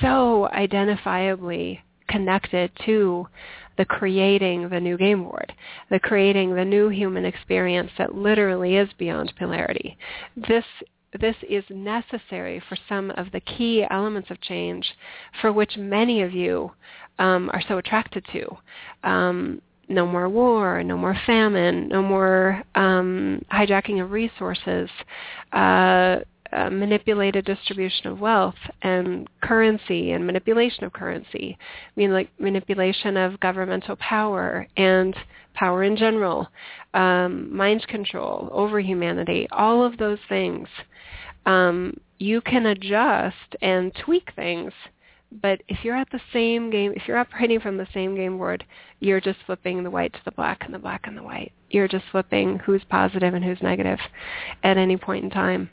so identifiably connected to the creating the new game board, the creating the new human experience that literally is beyond polarity. This this is necessary for some of the key elements of change for which many of you um, are so attracted to. Um, no more war, no more famine, no more um, hijacking of resources, uh, uh, manipulated distribution of wealth and currency and manipulation of currency. I mean, like manipulation of governmental power and power in general, um, mind control over humanity, all of those things. Um, you can adjust and tweak things, but if you're at the same game, if you're operating from the same game board, you're just flipping the white to the black and the black and the white. You're just flipping who's positive and who's negative at any point in time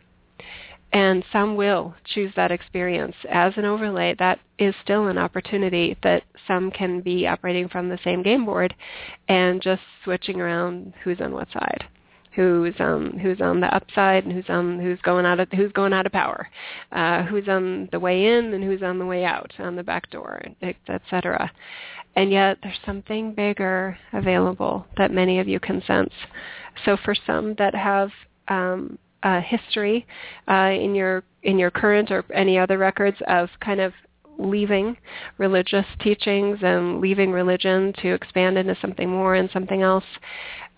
and some will choose that experience as an overlay. That is still an opportunity that some can be operating from the same game board and just switching around who's on what side, who's um who's on the upside and who's on who's going out of who's going out of power, uh, who's on the way in and who's on the way out on the back door, etc. And yet there's something bigger available that many of you can sense. So for some that have um, uh, history uh, in your in your current or any other records of kind of leaving religious teachings and leaving religion to expand into something more and something else,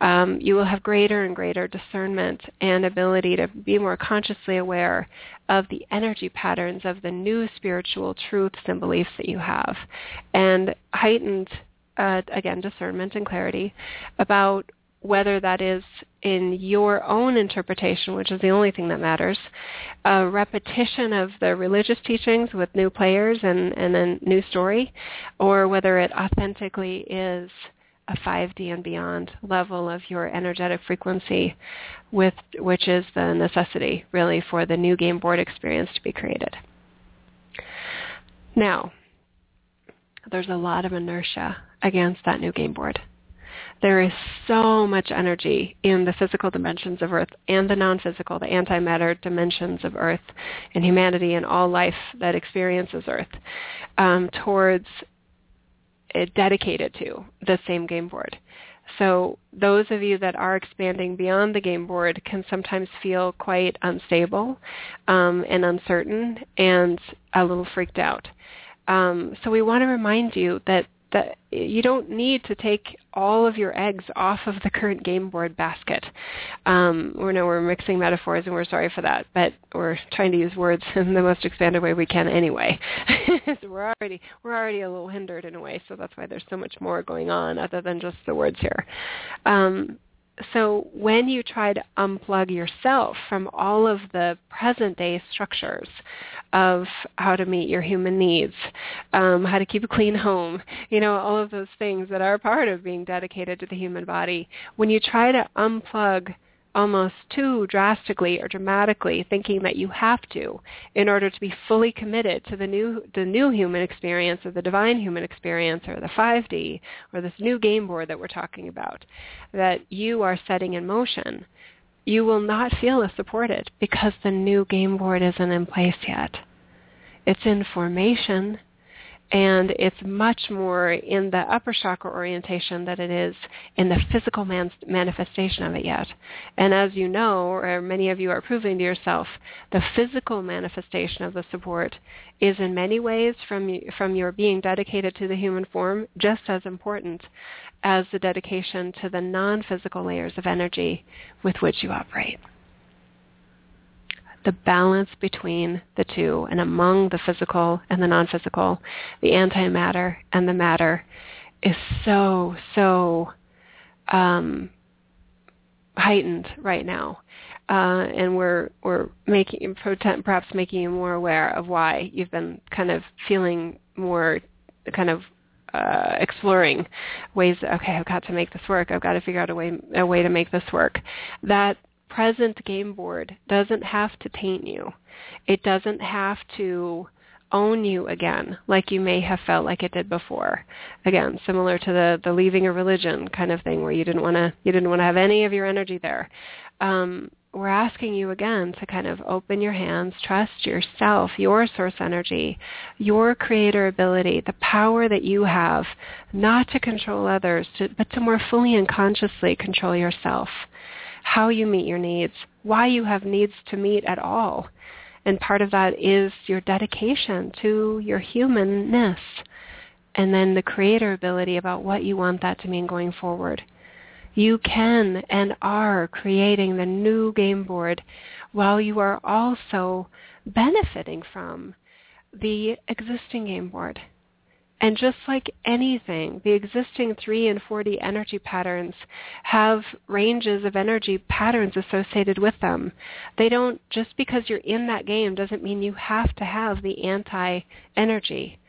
um, you will have greater and greater discernment and ability to be more consciously aware of the energy patterns of the new spiritual truths and beliefs that you have, and heightened, uh, again, discernment and clarity about whether that is in your own interpretation, which is the only thing that matters, a repetition of the religious teachings with new players and, and a new story, or whether it authentically is a 5D and beyond level of your energetic frequency, with which is the necessity really for the new game board experience to be created. Now, there's a lot of inertia against that new game board. There is so much energy in the physical dimensions of Earth and the non-physical, the antimatter dimensions of Earth and humanity and all life that experiences Earth um, towards dedicated to the same game board. So those of you that are expanding beyond the game board can sometimes feel quite unstable um, and uncertain and a little freaked out. Um, so we want to remind you that that you don't need to take all of your eggs off of the current game board basket. Um, we know we're mixing metaphors and we're sorry for that, but we're trying to use words <laughs> in the most expanded way we can anyway. <laughs> so we're already we're already a little hindered in a way, so that's why there's so much more going on other than just the words here. Um, so when you try to unplug yourself from all of the present day structures of how to meet your human needs, um, how to keep a clean home, you know, all of those things that are part of being dedicated to the human body, when you try to unplug almost too drastically or dramatically thinking that you have to in order to be fully committed to the new the new human experience or the divine human experience or the 5D or this new game board that we're talking about that you are setting in motion you will not feel as supported because the new game board isn't in place yet it's in formation and it's much more in the upper chakra orientation than it is in the physical man- manifestation of it yet. And as you know, or many of you are proving to yourself, the physical manifestation of the support is in many ways from from your being dedicated to the human form just as important as the dedication to the non-physical layers of energy with which you operate the balance between the two and among the physical and the non-physical, the antimatter and the matter, is so, so um, heightened right now. Uh, and we're we're making perhaps making you more aware of why you've been kind of feeling more kind of uh, exploring ways. Okay, I've got to make this work. I've got to figure out a way a way to make this work. That present game board doesn't have to taint you. It doesn't have to own you again like you may have felt like it did before. Again, similar to the the leaving a religion kind of thing where you didn't want to you didn't want to have any of your energy there. Um, we're asking you again to kind of open your hands, trust yourself, your source energy, your creator ability, the power that you have not to control others, to, but to more fully and consciously control yourself how you meet your needs, why you have needs to meet at all. And part of that is your dedication to your humanness and then the creator ability about what you want that to mean going forward. You can and are creating the new game board while you are also benefiting from the existing game board. And just like anything, the existing 3 and 4D energy patterns have ranges of energy patterns associated with them. They don't, just because you're in that game doesn't mean you have to have the anti-energy.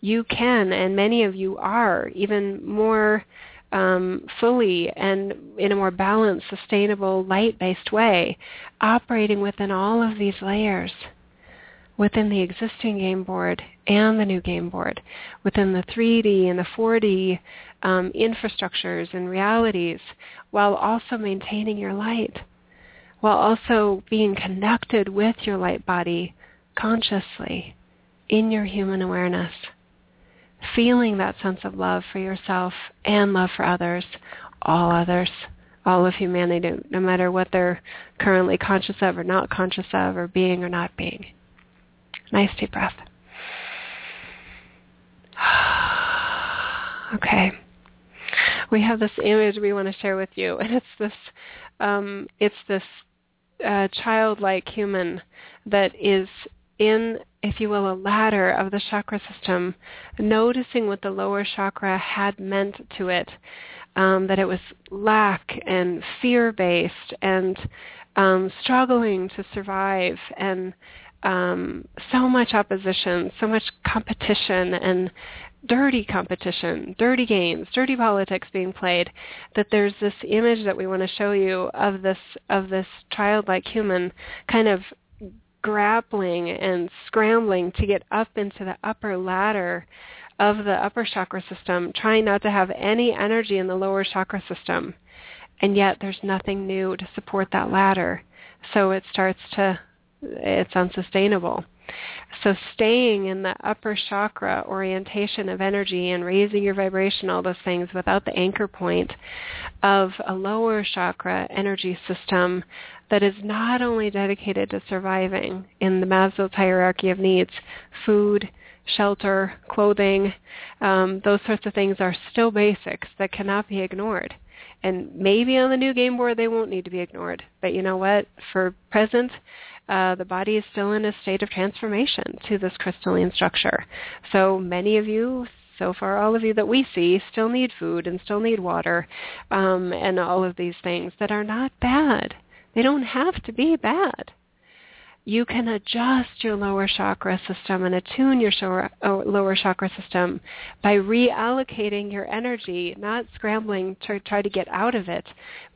You can, and many of you are, even more um, fully and in a more balanced, sustainable, light-based way, operating within all of these layers within the existing game board and the new game board, within the 3D and the 4D um, infrastructures and realities, while also maintaining your light, while also being connected with your light body consciously in your human awareness, feeling that sense of love for yourself and love for others, all others, all of humanity, no matter what they're currently conscious of or not conscious of or being or not being. Nice deep breath. <sighs> okay. We have this image we want to share with you, and it's this, um, it's this uh, childlike human that is in, if you will, a ladder of the chakra system, noticing what the lower chakra had meant to it, um, that it was lack and fear-based and um, struggling to survive and um, so much opposition, so much competition and dirty competition, dirty games, dirty politics being played, that there's this image that we want to show you of this of this childlike human kind of grappling and scrambling to get up into the upper ladder of the upper chakra system, trying not to have any energy in the lower chakra system. And yet there's nothing new to support that ladder. So it starts to it's unsustainable. So staying in the upper chakra orientation of energy and raising your vibration, all those things without the anchor point of a lower chakra energy system that is not only dedicated to surviving in the Maslow's hierarchy of needs, food, shelter, clothing, um, those sorts of things are still basics that cannot be ignored. And maybe on the new game board they won't need to be ignored. But you know what? For present, uh, the body is still in a state of transformation to this crystalline structure. So many of you, so far all of you that we see, still need food and still need water um, and all of these things that are not bad. They don't have to be bad you can adjust your lower chakra system and attune your uh, lower chakra system by reallocating your energy, not scrambling to try to get out of it,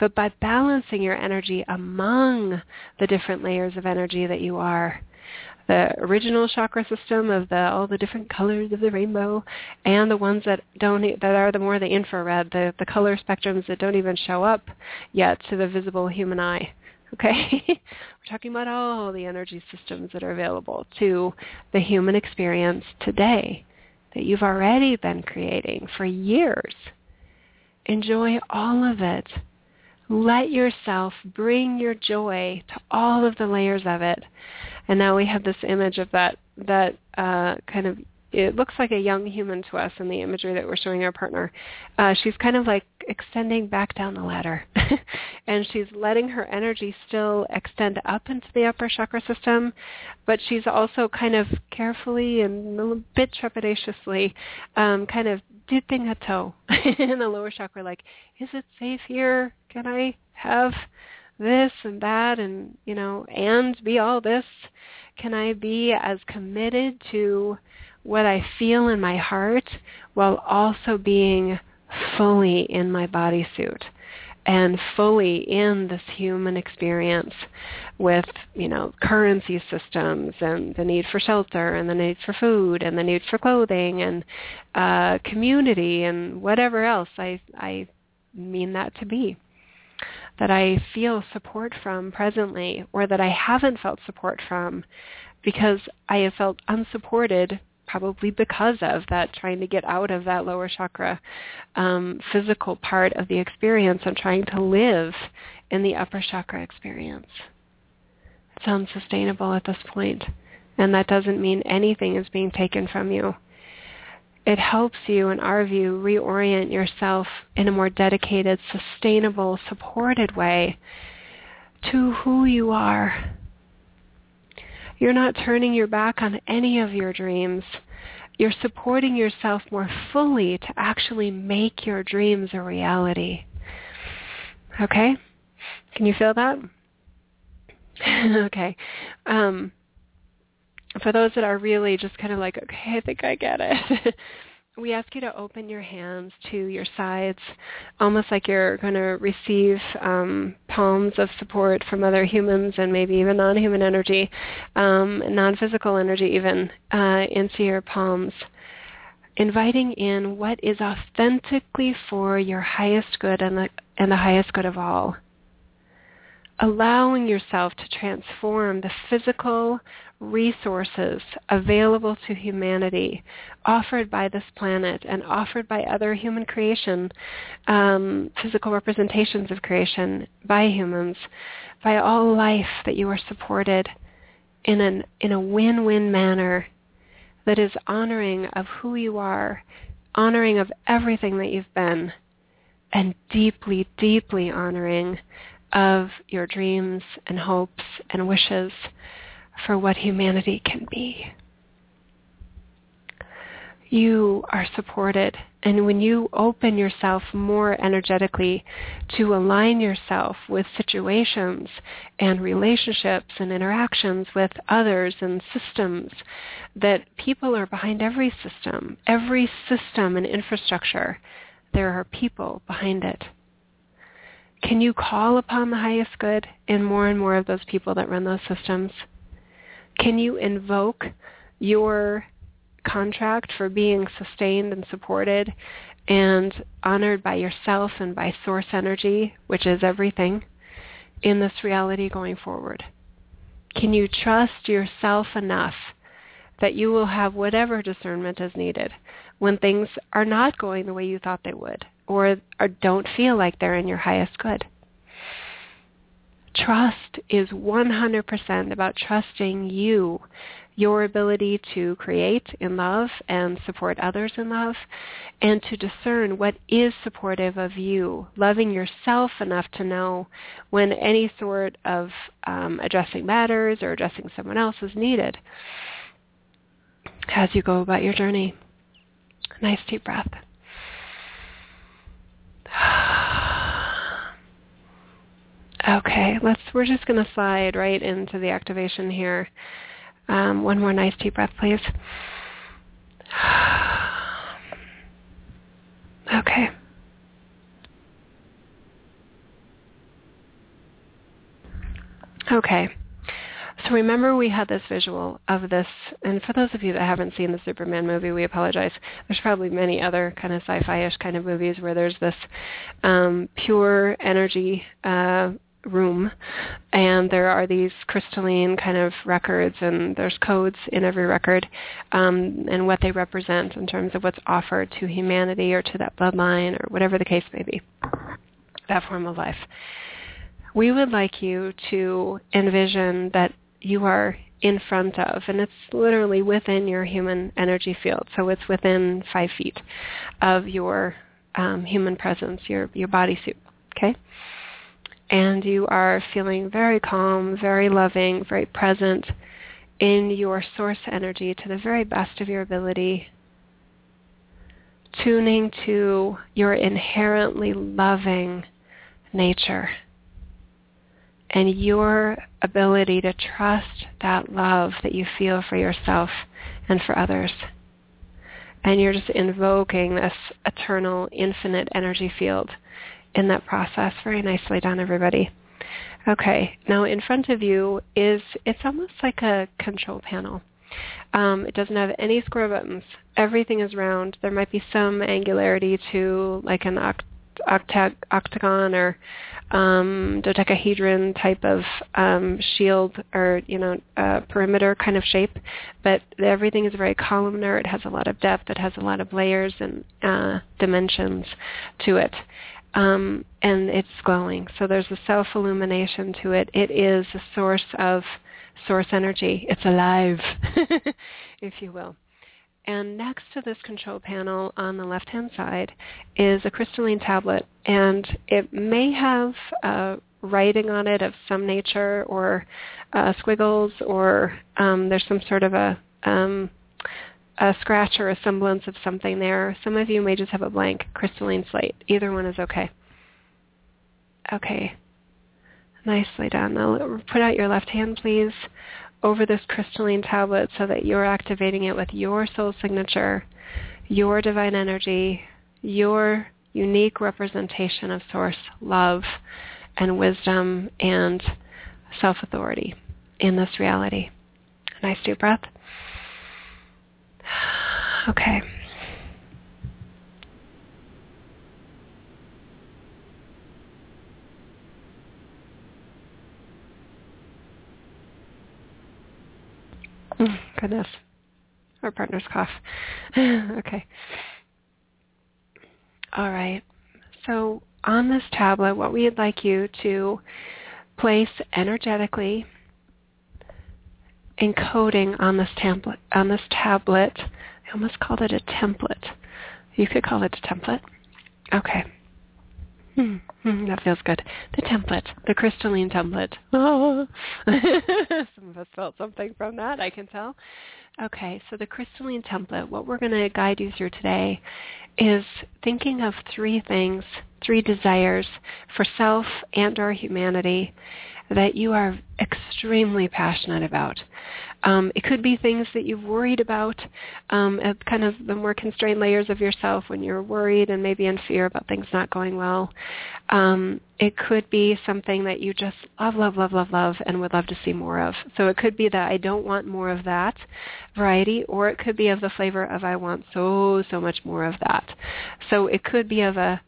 but by balancing your energy among the different layers of energy that you are. The original chakra system of the, all the different colors of the rainbow, and the ones that don't that are the more the infrared, the the color spectrums that don't even show up yet to the visible human eye. Okay? <laughs> We're talking about all the energy systems that are available to the human experience today. that you've already been creating for years. Enjoy all of it. Let yourself bring your joy to all of the layers of it. And now we have this image of that that uh, kind of it looks like a young human to us in the imagery that we're showing our partner. Uh, she's kind of like extending back down the ladder. <laughs> and she's letting her energy still extend up into the upper chakra system, but she's also kind of carefully and a little bit trepidatiously um, kind of dipping a toe <laughs> in the lower chakra like, is it safe here? Can I have this and that and, you know, and be all this? Can I be as committed to what I feel in my heart while also being fully in my bodysuit and fully in this human experience with, you know, currency systems and the need for shelter and the need for food and the need for clothing and uh, community and whatever else I, I mean that to be. That I feel support from presently or that I haven't felt support from because I have felt unsupported probably because of that trying to get out of that lower chakra um, physical part of the experience and trying to live in the upper chakra experience. It's unsustainable at this point, and that doesn't mean anything is being taken from you. It helps you, in our view, reorient yourself in a more dedicated, sustainable, supported way to who you are you're not turning your back on any of your dreams. You're supporting yourself more fully to actually make your dreams a reality. Okay? Can you feel that? <laughs> okay. Um, for those that are really just kind of like, okay, I think I get it. <laughs> we ask you to open your hands to your sides, almost like you're going to receive um, palms of support from other humans and maybe even non-human energy, um, non-physical energy even, uh, into your palms. Inviting in what is authentically for your highest good and the, and the highest good of all allowing yourself to transform the physical resources available to humanity offered by this planet and offered by other human creation, um, physical representations of creation by humans, by all life that you are supported in, an, in a win-win manner that is honoring of who you are, honoring of everything that you've been, and deeply, deeply honoring of your dreams and hopes and wishes for what humanity can be. You are supported. And when you open yourself more energetically to align yourself with situations and relationships and interactions with others and systems, that people are behind every system, every system and infrastructure, there are people behind it. Can you call upon the highest good in more and more of those people that run those systems? Can you invoke your contract for being sustained and supported and honored by yourself and by source energy, which is everything, in this reality going forward? Can you trust yourself enough that you will have whatever discernment is needed when things are not going the way you thought they would? Or, or don't feel like they're in your highest good. Trust is 100% about trusting you, your ability to create in love and support others in love, and to discern what is supportive of you, loving yourself enough to know when any sort of um, addressing matters or addressing someone else is needed as you go about your journey. Nice deep breath. <sighs> Okay, let's. We're just going to slide right into the activation here. Um, one more nice deep breath, please. <sighs> Okay. Okay. So remember we had this visual of this, and for those of you that haven't seen the Superman movie, we apologize. There's probably many other kind of sci-fi-ish kind of movies where there's this um, pure energy uh, room and there are these crystalline kind of records and there's codes in every record um, and what they represent in terms of what's offered to humanity or to that bloodline or whatever the case may be, that form of life. We would like you to envision that you are in front of, and it's literally within your human energy field. So it's within five feet of your um, human presence, your your bodysuit. Okay, and you are feeling very calm, very loving, very present in your source energy to the very best of your ability, tuning to your inherently loving nature and your ability to trust that love that you feel for yourself and for others. And you're just invoking this eternal, infinite energy field in that process. Very nicely done, everybody. Okay, now in front of you is, it's almost like a control panel. Um, it doesn't have any square buttons. Everything is round. There might be some angularity to like an oct- octa- octagon or um, dodecahedron type of um, shield or you know uh, perimeter kind of shape, but everything is very columnar. It has a lot of depth. It has a lot of layers and uh, dimensions to it um, and it's glowing. So there's a self-illumination to it. It is a source of source energy. It's alive, <laughs> if you will. And next to this control panel on the left-hand side is a crystalline tablet, and it may have uh, writing on it of some nature or uh, squiggles, or um, there's some sort of a um, a scratch or a semblance of something there. Some of you may just have a blank crystalline slate. Either one is okay. Okay. Nicely done. Now put out your left hand, please, over this crystalline tablet so that you're activating it with your soul signature, your divine energy, your unique representation of source love and wisdom and self-authority in this reality. Nice deep breath. <sighs> Okay. Mm, goodness. Our partner's cough. <laughs> okay. All right. So on this tablet, what we'd like you to place energetically encoding on this template on this tablet. I almost called it a template. You could call it a template. Okay. Hmm, hmm, that feels good. The template, the crystalline template. Oh. <laughs> Some of us felt something from that, I can tell. Okay, so the crystalline template, what we're going to guide you through today is thinking of three things, three desires for self and or humanity that you are extremely passionate about. Um, it could be things that you've worried about um, at kind of the more constrained layers of yourself when you're worried and maybe in fear about things not going well. Um, it could be something that you just love, love, love, love, love, and would love to see more of. So it could be that I don't want more of that variety, or it could be of the flavor of I want so, so much more of that. So it could be of a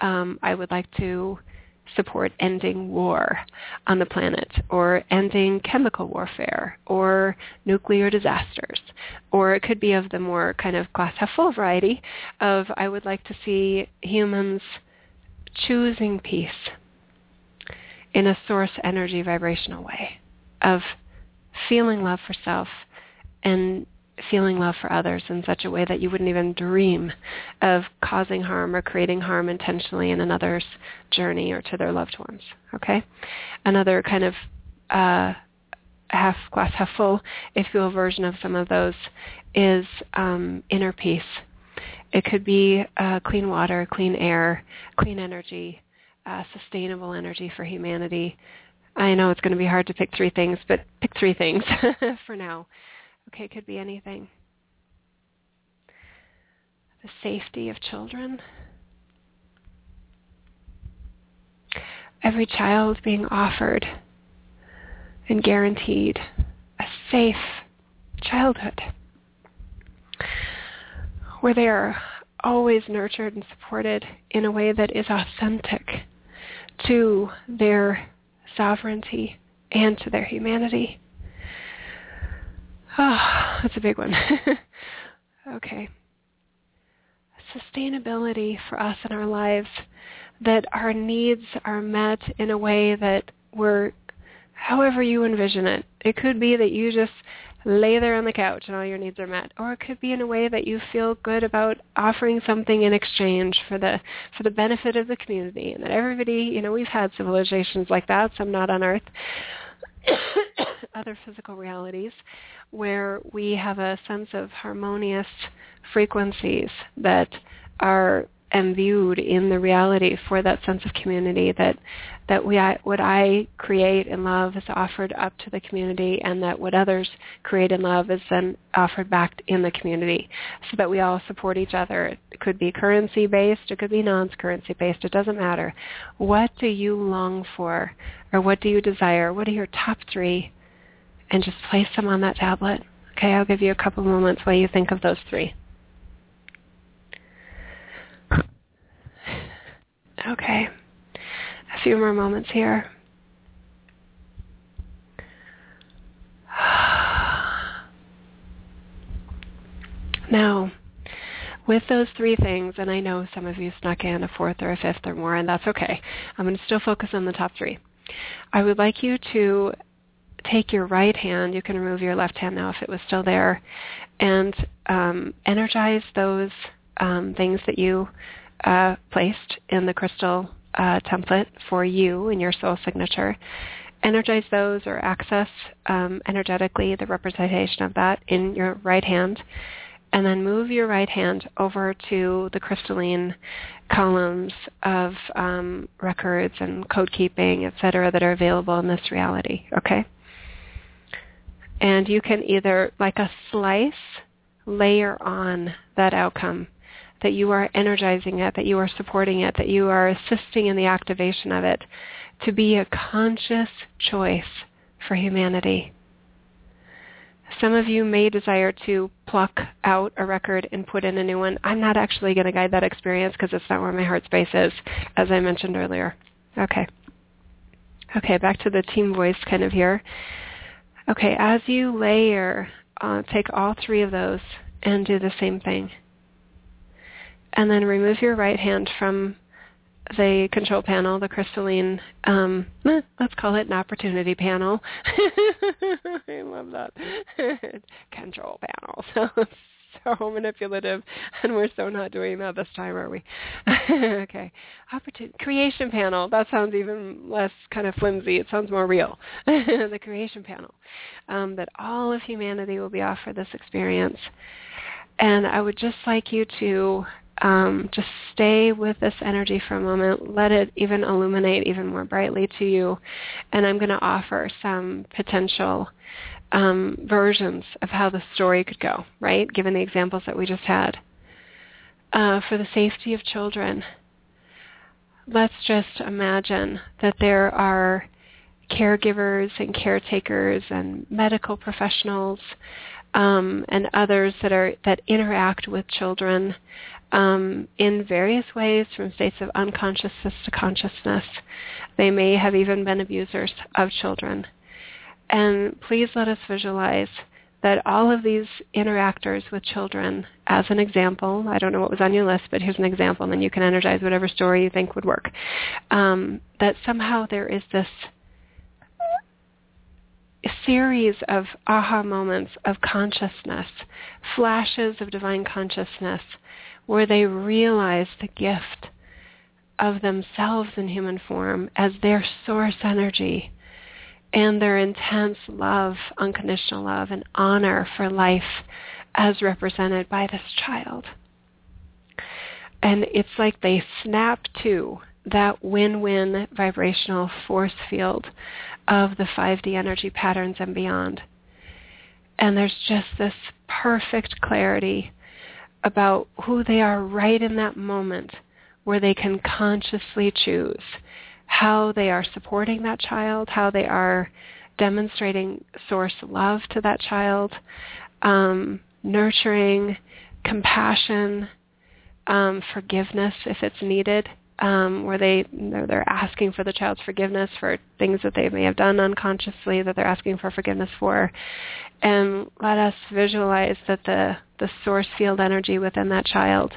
um, I would like to support ending war on the planet or ending chemical warfare or nuclear disasters. Or it could be of the more kind of glass half full variety of I would like to see humans choosing peace in a source energy vibrational way of feeling love for self and feeling love for others in such a way that you wouldn't even dream of causing harm or creating harm intentionally in another's journey or to their loved ones. Okay? Another kind of uh, half glass half full, if you will, version of some of those is um, inner peace. It could be uh, clean water, clean air, clean energy, uh, sustainable energy for humanity. I know it's going to be hard to pick three things, but pick three things <laughs> for now. Okay, it could be anything. The safety of children. Every child being offered and guaranteed a safe childhood where they are always nurtured and supported in a way that is authentic to their sovereignty and to their humanity. Oh, <sighs> that's a big one. <laughs> okay. Sustainability for us in our lives, that our needs are met in a way that we're, however you envision it. It could be that you just lay there on the couch and all your needs are met or it could be in a way that you feel good about offering something in exchange for the for the benefit of the community and that everybody you know we've had civilizations like that some not on earth <coughs> other physical realities where we have a sense of harmonious frequencies that are imbued in the reality for that sense of community that that we what I create and love is offered up to the community and that what others create and love is then offered back in the community so that we all support each other. It could be currency based, it could be non-currency based, it doesn't matter. What do you long for or what do you desire? What are your top 3 and just place them on that tablet. Okay, I'll give you a couple moments while you think of those 3. Okay. A few more moments here. <sighs> Now, with those three things, and I know some of you snuck in a fourth or a fifth or more, and that's okay. I'm going to still focus on the top three. I would like you to take your right hand, you can remove your left hand now if it was still there, and um, energize those um, things that you uh, placed in the crystal uh, template for you and your soul signature. Energize those or access um, energetically the representation of that in your right hand. And then move your right hand over to the crystalline columns of um, records and code keeping, et cetera, that are available in this reality. Okay? And you can either, like a slice, layer on that outcome that you are energizing it, that you are supporting it, that you are assisting in the activation of it to be a conscious choice for humanity. Some of you may desire to pluck out a record and put in a new one. I'm not actually going to guide that experience because it's not where my heart space is, as I mentioned earlier. Okay. Okay, back to the team voice kind of here. Okay, as you layer, uh, take all three of those and do the same thing and then remove your right hand from the control panel, the crystalline, um, eh, let's call it an opportunity panel. <laughs> I love that. <laughs> control panel. <laughs> So, <laughs> so manipulative, and we're so not doing that this time, are we? <laughs> okay. Creation panel. That sounds even less kind of flimsy. It sounds more real. <laughs> the creation panel. Um, that all of humanity will be offered this experience. And I would just like you to um, just stay with this energy for a moment. Let it even illuminate even more brightly to you. And I'm going to offer some potential um, versions of how the story could go, right? Given the examples that we just had. Uh, for the safety of children, let's just imagine that there are caregivers and caretakers and medical professionals um, and others that are that interact with children um, in various ways from states of unconsciousness to consciousness. They may have even been abusers of children. And please let us visualize that all of these interactors with children, as an example, I don't know what was on your list, but here's an example, and then you can energize whatever story you think would work, um, that somehow there is this series of aha moments of consciousness, flashes of divine consciousness where they realize the gift of themselves in human form as their source energy and their intense love, unconditional love, and honor for life as represented by this child. And it's like they snap to that win-win vibrational force field of the 5D energy patterns and beyond. And there's just this perfect clarity about who they are right in that moment where they can consciously choose how they are supporting that child, how they are demonstrating source love to that child, um, nurturing, compassion, um, forgiveness if it's needed, um, where they they're asking for the child's forgiveness for things that they may have done unconsciously that they're asking for forgiveness for, and let us visualize that the the source field energy within that child,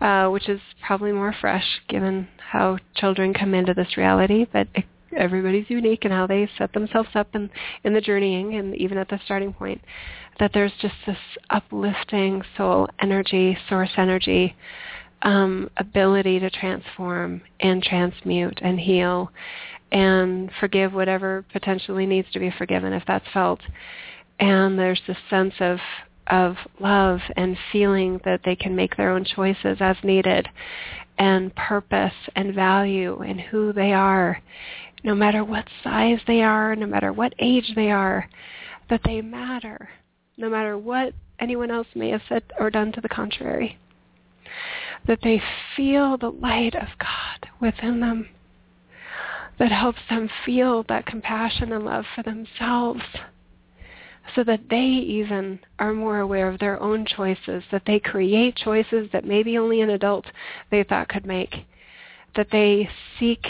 uh, which is probably more fresh given how children come into this reality, but it, everybody's unique in how they set themselves up in, in the journeying and even at the starting point, that there's just this uplifting soul energy, source energy um, ability to transform and transmute and heal and forgive whatever potentially needs to be forgiven if that's felt. And there's this sense of of love and feeling that they can make their own choices as needed and purpose and value in who they are, no matter what size they are, no matter what age they are, that they matter, no matter what anyone else may have said or done to the contrary. That they feel the light of God within them that helps them feel that compassion and love for themselves so that they even are more aware of their own choices, that they create choices that maybe only an adult they thought could make, that they seek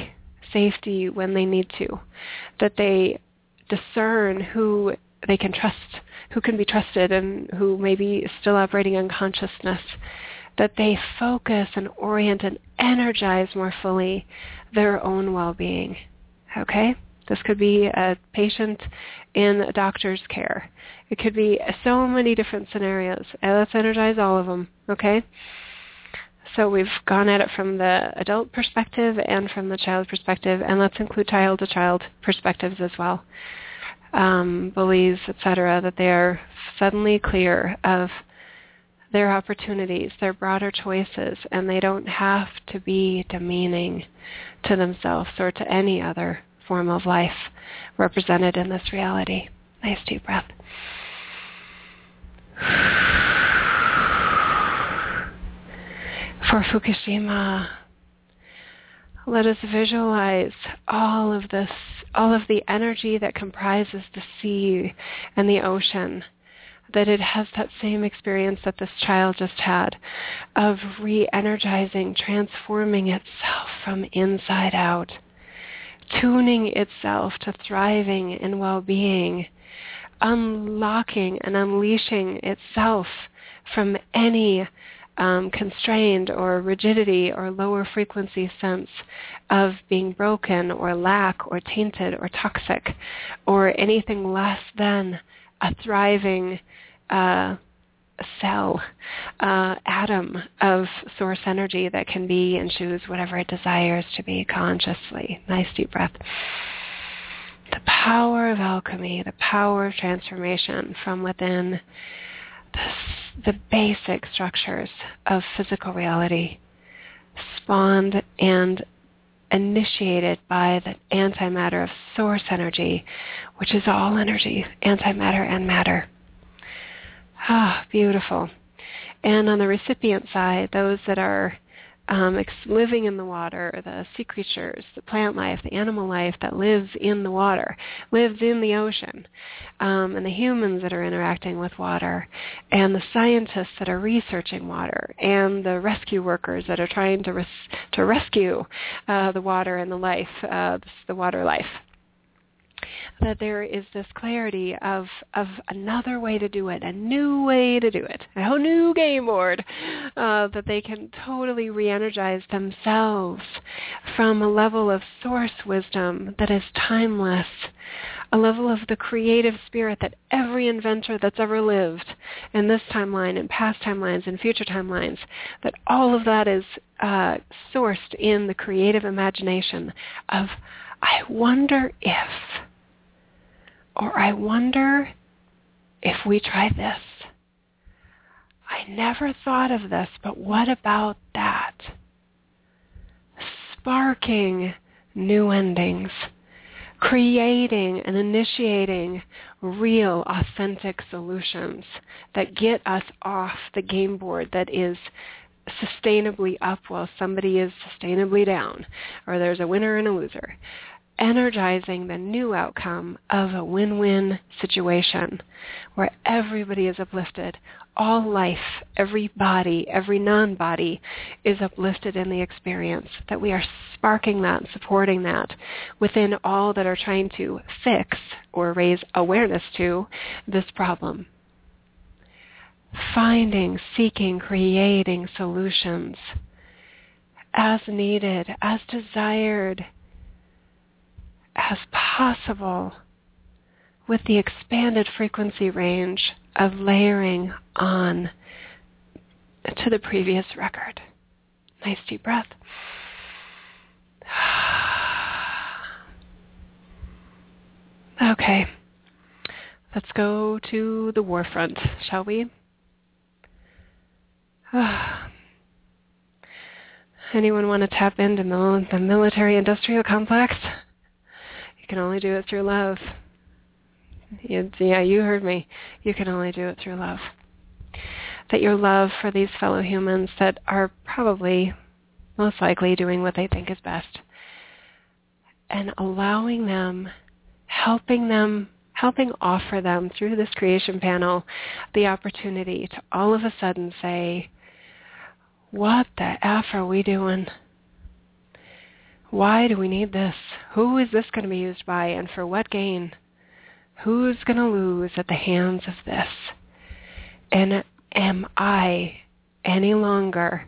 safety when they need to, that they discern who they can trust, who can be trusted and who may be still operating unconsciousness, that they focus and orient and energize more fully their own well-being. Okay? This could be a patient in a doctor's care. It could be so many different scenarios. Let's energize all of them. Okay? So we've gone at it from the adult perspective and from the child perspective, and let's include child-to-child perspectives as well. Um, bullies, etc., that they are suddenly clear of their opportunities, their broader choices, and they don't have to be demeaning to themselves or to any other form of life represented in this reality. Nice deep breath. For Fukushima, let us visualize all of this, all of the energy that comprises the sea and the ocean that it has that same experience that this child just had of re-energizing, transforming itself from inside out, tuning itself to thriving and well-being, unlocking and unleashing itself from any um, constrained or rigidity or lower frequency sense of being broken or lack or tainted or toxic or anything less than a thriving uh, cell, uh, atom of source energy that can be and choose whatever it desires to be consciously. Nice deep breath. The power of alchemy, the power of transformation from within the, the basic structures of physical reality spawned and initiated by the antimatter of source energy, which is all energy, antimatter and matter. Ah, beautiful. And on the recipient side, those that are um, living in the water, the sea creatures, the plant life, the animal life that lives in the water, lives in the ocean, um, and the humans that are interacting with water, and the scientists that are researching water, and the rescue workers that are trying to res- to rescue uh, the water and the life, uh, the water life that there is this clarity of of another way to do it, a new way to do it, a whole new game board, uh, that they can totally re-energize themselves from a level of source wisdom that is timeless, a level of the creative spirit that every inventor that's ever lived in this timeline and past timelines and future timelines, that all of that is uh, sourced in the creative imagination of, I wonder if or I wonder if we try this. I never thought of this, but what about that? Sparking new endings, creating and initiating real, authentic solutions that get us off the game board that is sustainably up while somebody is sustainably down, or there's a winner and a loser energizing the new outcome of a win-win situation where everybody is uplifted. All life, every body, every non-body is uplifted in the experience, that we are sparking that, supporting that within all that are trying to fix or raise awareness to this problem. Finding, seeking, creating solutions as needed, as desired, as possible with the expanded frequency range of layering on to the previous record. Nice deep breath. <sighs> Okay, let's go to the war front, shall we? <sighs> Anyone want to tap into the military-industrial complex? Can only do it through love. yeah, you heard me. You can only do it through love. That your love for these fellow humans that are probably most likely doing what they think is best and allowing them, helping them, helping offer them through this creation panel the opportunity to all of a sudden say, what the F are we doing? Why do we need this? Who is this going to be used by and for what gain? Who's going to lose at the hands of this? And am I any longer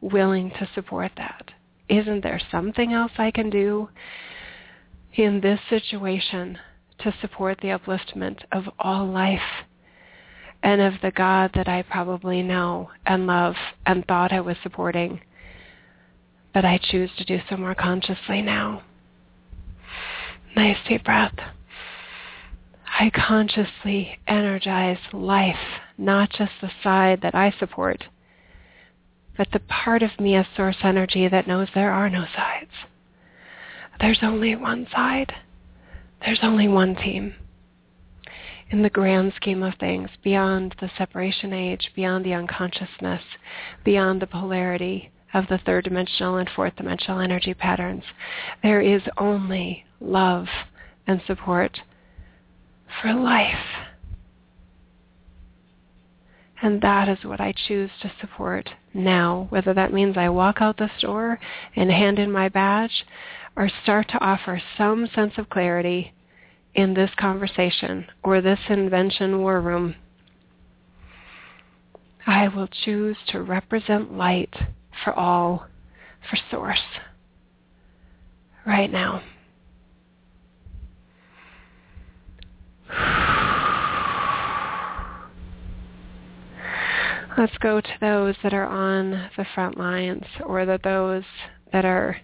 willing to support that? Isn't there something else I can do in this situation to support the upliftment of all life and of the God that I probably know and love and thought I was supporting but I choose to do so more consciously now. Nice deep breath. I consciously energize life, not just the side that I support, but the part of me as source energy that knows there are no sides. There's only one side. There's only one team. In the grand scheme of things, beyond the separation age, beyond the unconsciousness, beyond the polarity, of the third dimensional and fourth dimensional energy patterns. There is only love and support for life. And that is what I choose to support now, whether that means I walk out the store and hand in my badge or start to offer some sense of clarity in this conversation or this invention war room. I will choose to represent light for all, for source, right now. Let's go to those that are on the front lines or that those that are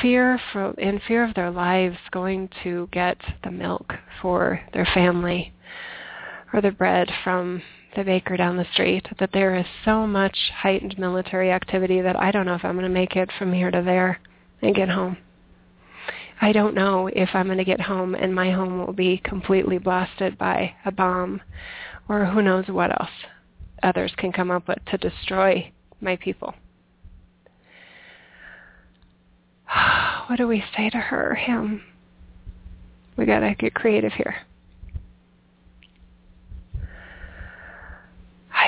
fear in fear of their lives going to get the milk for their family or the bread from the baker down the street that there is so much heightened military activity that I don't know if I'm going to make it from here to there and get home. I don't know if I'm going to get home and my home will be completely blasted by a bomb or who knows what else others can come up with to destroy my people. <sighs> What do we say to her, him? We got to get creative here.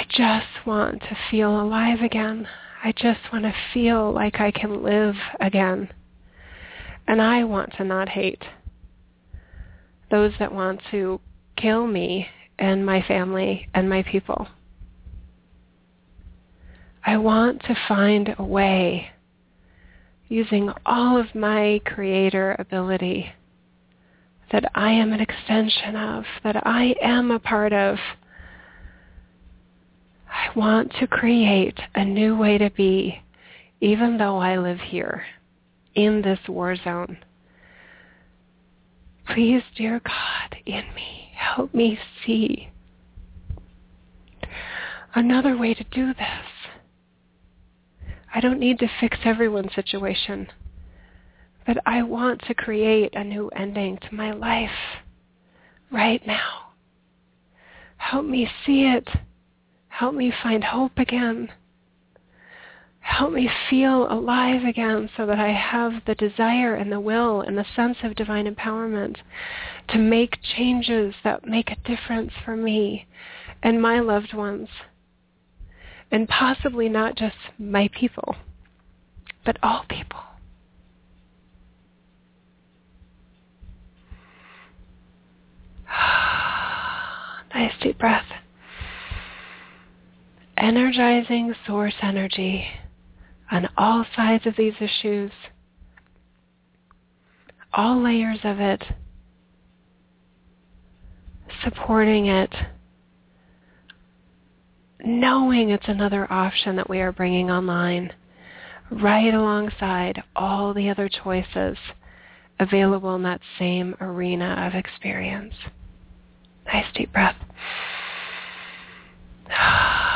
I just want to feel alive again. I just want to feel like I can live again. And I want to not hate those that want to kill me and my family and my people. I want to find a way using all of my creator ability that I am an extension of, that I am a part of, I want to create a new way to be, even though I live here in this war zone. Please, dear God, in me, help me see another way to do this. I don't need to fix everyone's situation, but I want to create a new ending to my life right now. Help me see it Help me find hope again. Help me feel alive again so that I have the desire and the will and the sense of divine empowerment to make changes that make a difference for me and my loved ones. And possibly not just my people, but all people. <sighs> nice deep breath. Energizing source energy on all sides of these issues, all layers of it, supporting it, knowing it's another option that we are bringing online, right alongside all the other choices available in that same arena of experience. Nice deep breath. <sighs>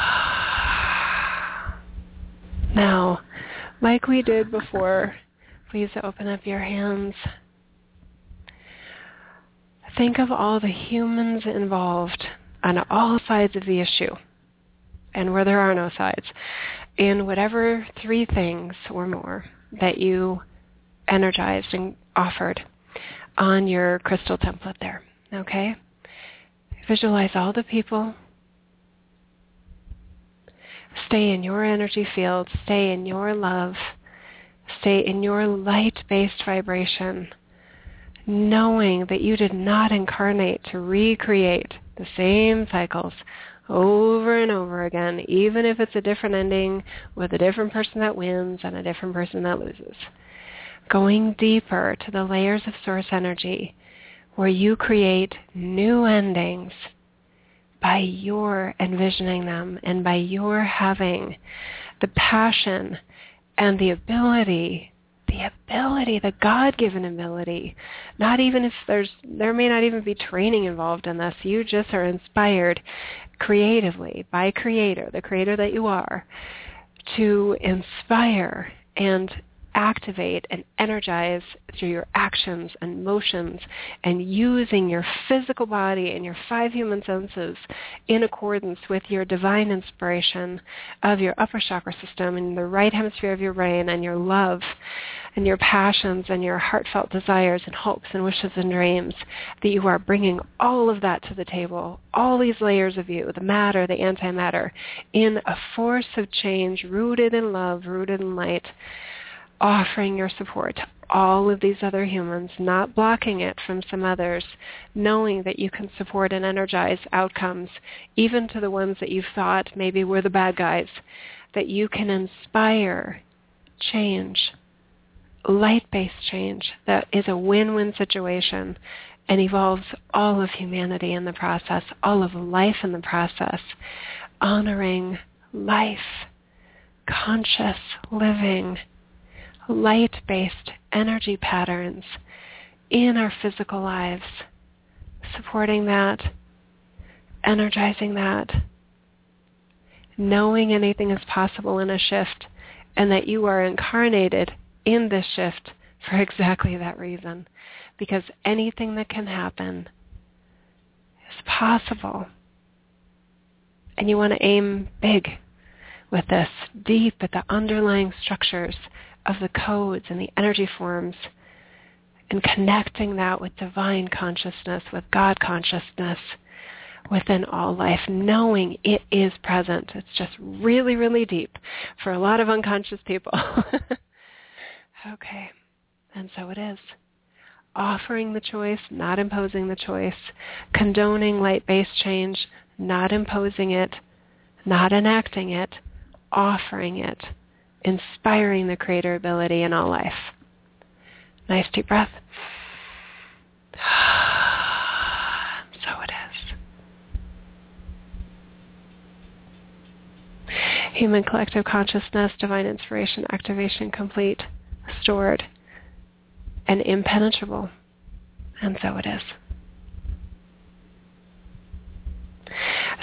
Now, like we did before, please open up your hands. Think of all the humans involved on all sides of the issue and where there are no sides in whatever three things or more that you energized and offered on your crystal template there. Okay? Visualize all the people Stay in your energy field. Stay in your love. Stay in your light-based vibration, knowing that you did not incarnate to recreate the same cycles over and over again, even if it's a different ending with a different person that wins and a different person that loses. Going deeper to the layers of source energy where you create new endings by your envisioning them and by your having the passion and the ability the ability, the God-given ability, not even if there's, there may not even be training involved in this. You just are inspired creatively by Creator, the Creator that you are, to inspire and activate and energize through your actions and motions and using your physical body and your five human senses in accordance with your divine inspiration of your upper chakra system and the right hemisphere of your brain and your love and your passions and your heartfelt desires and hopes and wishes and dreams, that you are bringing all of that to the table, all these layers of you, the matter, the antimatter, in a force of change rooted in love, rooted in light, offering your support to all of these other humans, not blocking it from some others, knowing that you can support and energize outcomes, even to the ones that you thought maybe were the bad guys, that you can inspire change, light-based change that is a win-win situation and evolves all of humanity in the process, all of life in the process, honoring life, conscious living, light-based energy patterns in our physical lives, supporting that, energizing that, knowing anything is possible in a shift and that you are incarnated in this shift for <laughs> exactly that reason. Because anything that can happen is possible. And you want to aim big with this, deep at the underlying structures of the codes and the energy forms and connecting that with divine consciousness, with God consciousness within all life, knowing it is present. It's just really, really deep for a lot of unconscious people. <laughs> okay, and so it is. Offering the choice, not imposing the choice. Condoning light-based change, not imposing it, not enacting it, offering it inspiring the creator ability in all life. Nice deep breath. <sighs> So it is. Human collective consciousness, divine inspiration, activation complete, stored, and impenetrable. And so it is.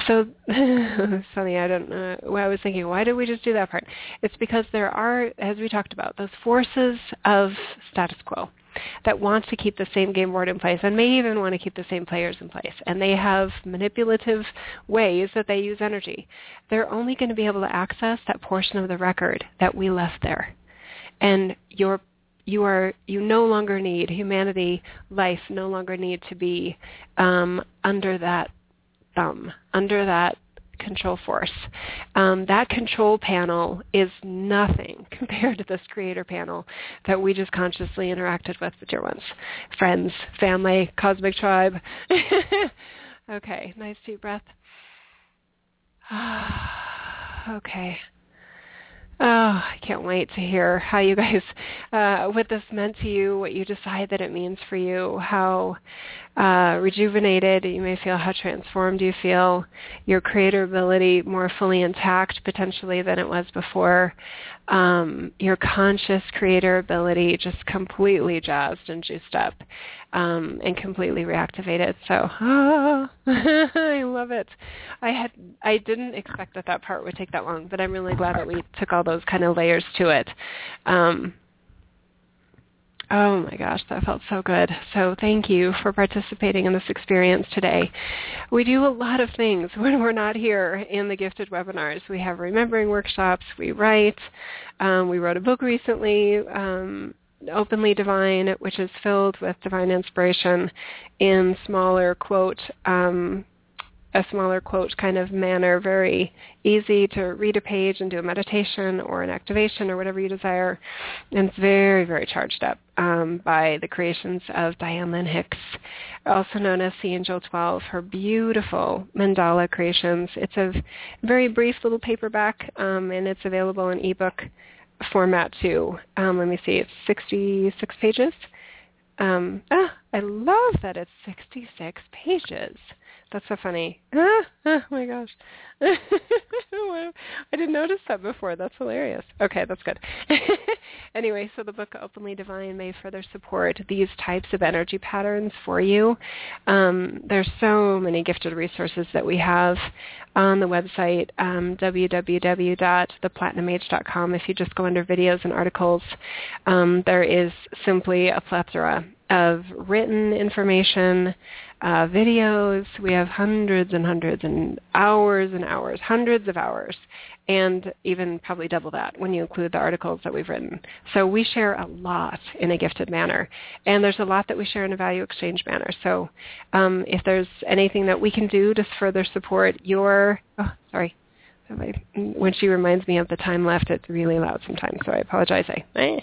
So <laughs> funny, I don't know. I was thinking, why did we just do that part? It's because there are, as we talked about, those forces of status quo that wants to keep the same game board in place and may even want to keep the same players in place. And they have manipulative ways that they use energy. They're only going to be able to access that portion of the record that we left there. And your you are you no longer need humanity life no longer need to be um, under that thumb under that control force. Um, that control panel is nothing <laughs> compared to this creator panel that we just consciously interacted with the dear ones. Friends family cosmic tribe. <laughs> Okay nice deep breath. <sighs> Okay Oh, I can't wait to hear how you guys, <laughs> uh, what this meant to you, what you decide that it means for you, how uh, rejuvenated you may feel, how transformed you feel, your creator ability more fully intact potentially than it was before, um, your conscious creator ability just completely jazzed and juiced up um, and completely reactivated. So ah, <laughs> I love it. I had I didn't expect that that part would take that long, but I'm really glad that we took all those kind of layers to it. Um, Oh my gosh, that felt so good. So thank you for participating in this experience today. We do a lot of things <laughs> when we're not here in the gifted webinars. We have remembering workshops. We write. Um, we wrote a book recently, um, Openly Divine, which is filled with divine inspiration in smaller quote um, a smaller quote kind of manner, very easy to read a page and do a meditation or an activation or whatever you desire. And it's very, very charged up um, by the creations of Diane Lynn Hicks, also known as the Angel 12, her beautiful mandala creations. It's a very brief little paperback, um, and it's available in ebook format too. Um, let me see, it's 66 pages. Um, ah, I love that it's 66 pages. That's so funny. Ah, <laughs> oh my gosh. <laughs> I didn't notice that before. That's hilarious. Okay, that's good. <laughs> anyway, so the book Openly Divine may further support these types of energy patterns for you. Um, there's so many gifted resources that we have on the website, um, www.theplatinumage.com. If you just go under videos and articles, um, there is simply a plethora of written information, uh, videos. We have hundreds and hundreds and hours and hours, hundreds of hours, and even probably double that when you include the articles that we've written. So we share a lot in a gifted manner, and there's a lot that we share in a value exchange manner. So um, if there's anything that we can do to further support your, oh, sorry, when she reminds me of the time left, it's really loud sometimes, so I apologize. I,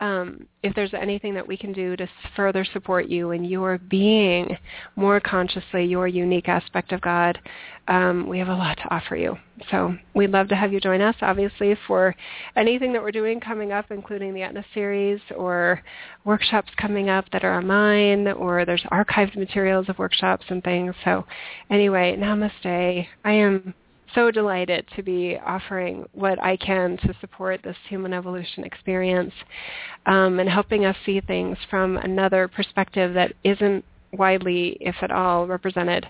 <laughs> um, if there's anything that we can do to further support you in your being more consciously your unique aspect of God, um, we have a lot to offer you. So we'd love to have you join us, obviously, for anything that we're doing coming up, including the Etna series or workshops coming up that are online, or there's archived materials of workshops and things. So anyway, namaste. I am so delighted to be offering what I can to support this human evolution experience um, and helping us see things from another perspective that isn't widely, if at all, represented.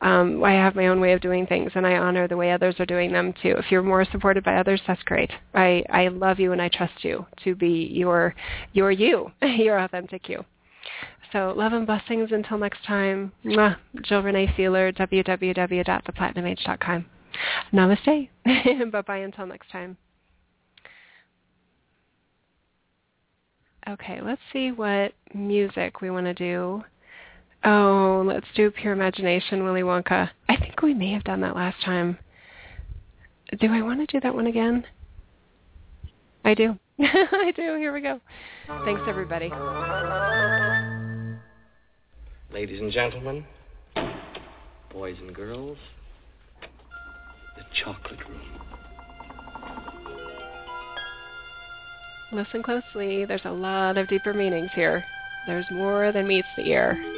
Um, I have my own way of doing things, and I honor the way others are doing them too. If you're more supported by others, that's great. I, I love you and I trust you to be your your you, <laughs> your authentic you. So love and blessings until next time. Mwah. Jill Renee Feeler, www.theplatinumage.com. Namaste. <laughs> Bye-bye until next time. Okay, let's see what music we want to do. Oh, let's do Pure Imagination, Willy Wonka. I think we may have done that last time. Do I want to do that one again? I do. <laughs> I do. Here we go. Thanks, everybody. Ladies and gentlemen, boys and girls, chocolate room. Listen closely. There's a lot of deeper meanings here. There's more than meets the ear.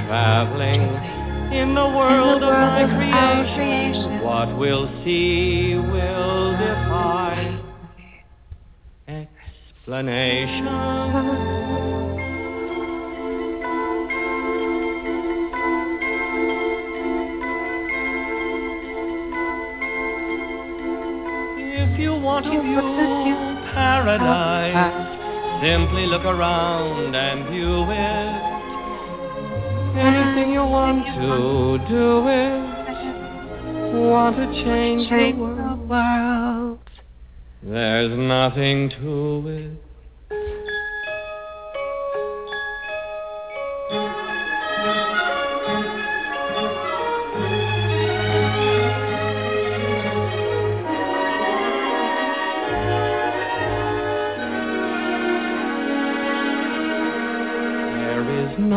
traveling in the world of my creation. What we'll see will defy explanation. If you want to view paradise, simply look around and view it. Anything you want to do it. Want to change the world. There's nothing to it.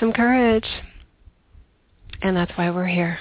Some courage. And that's why we're here.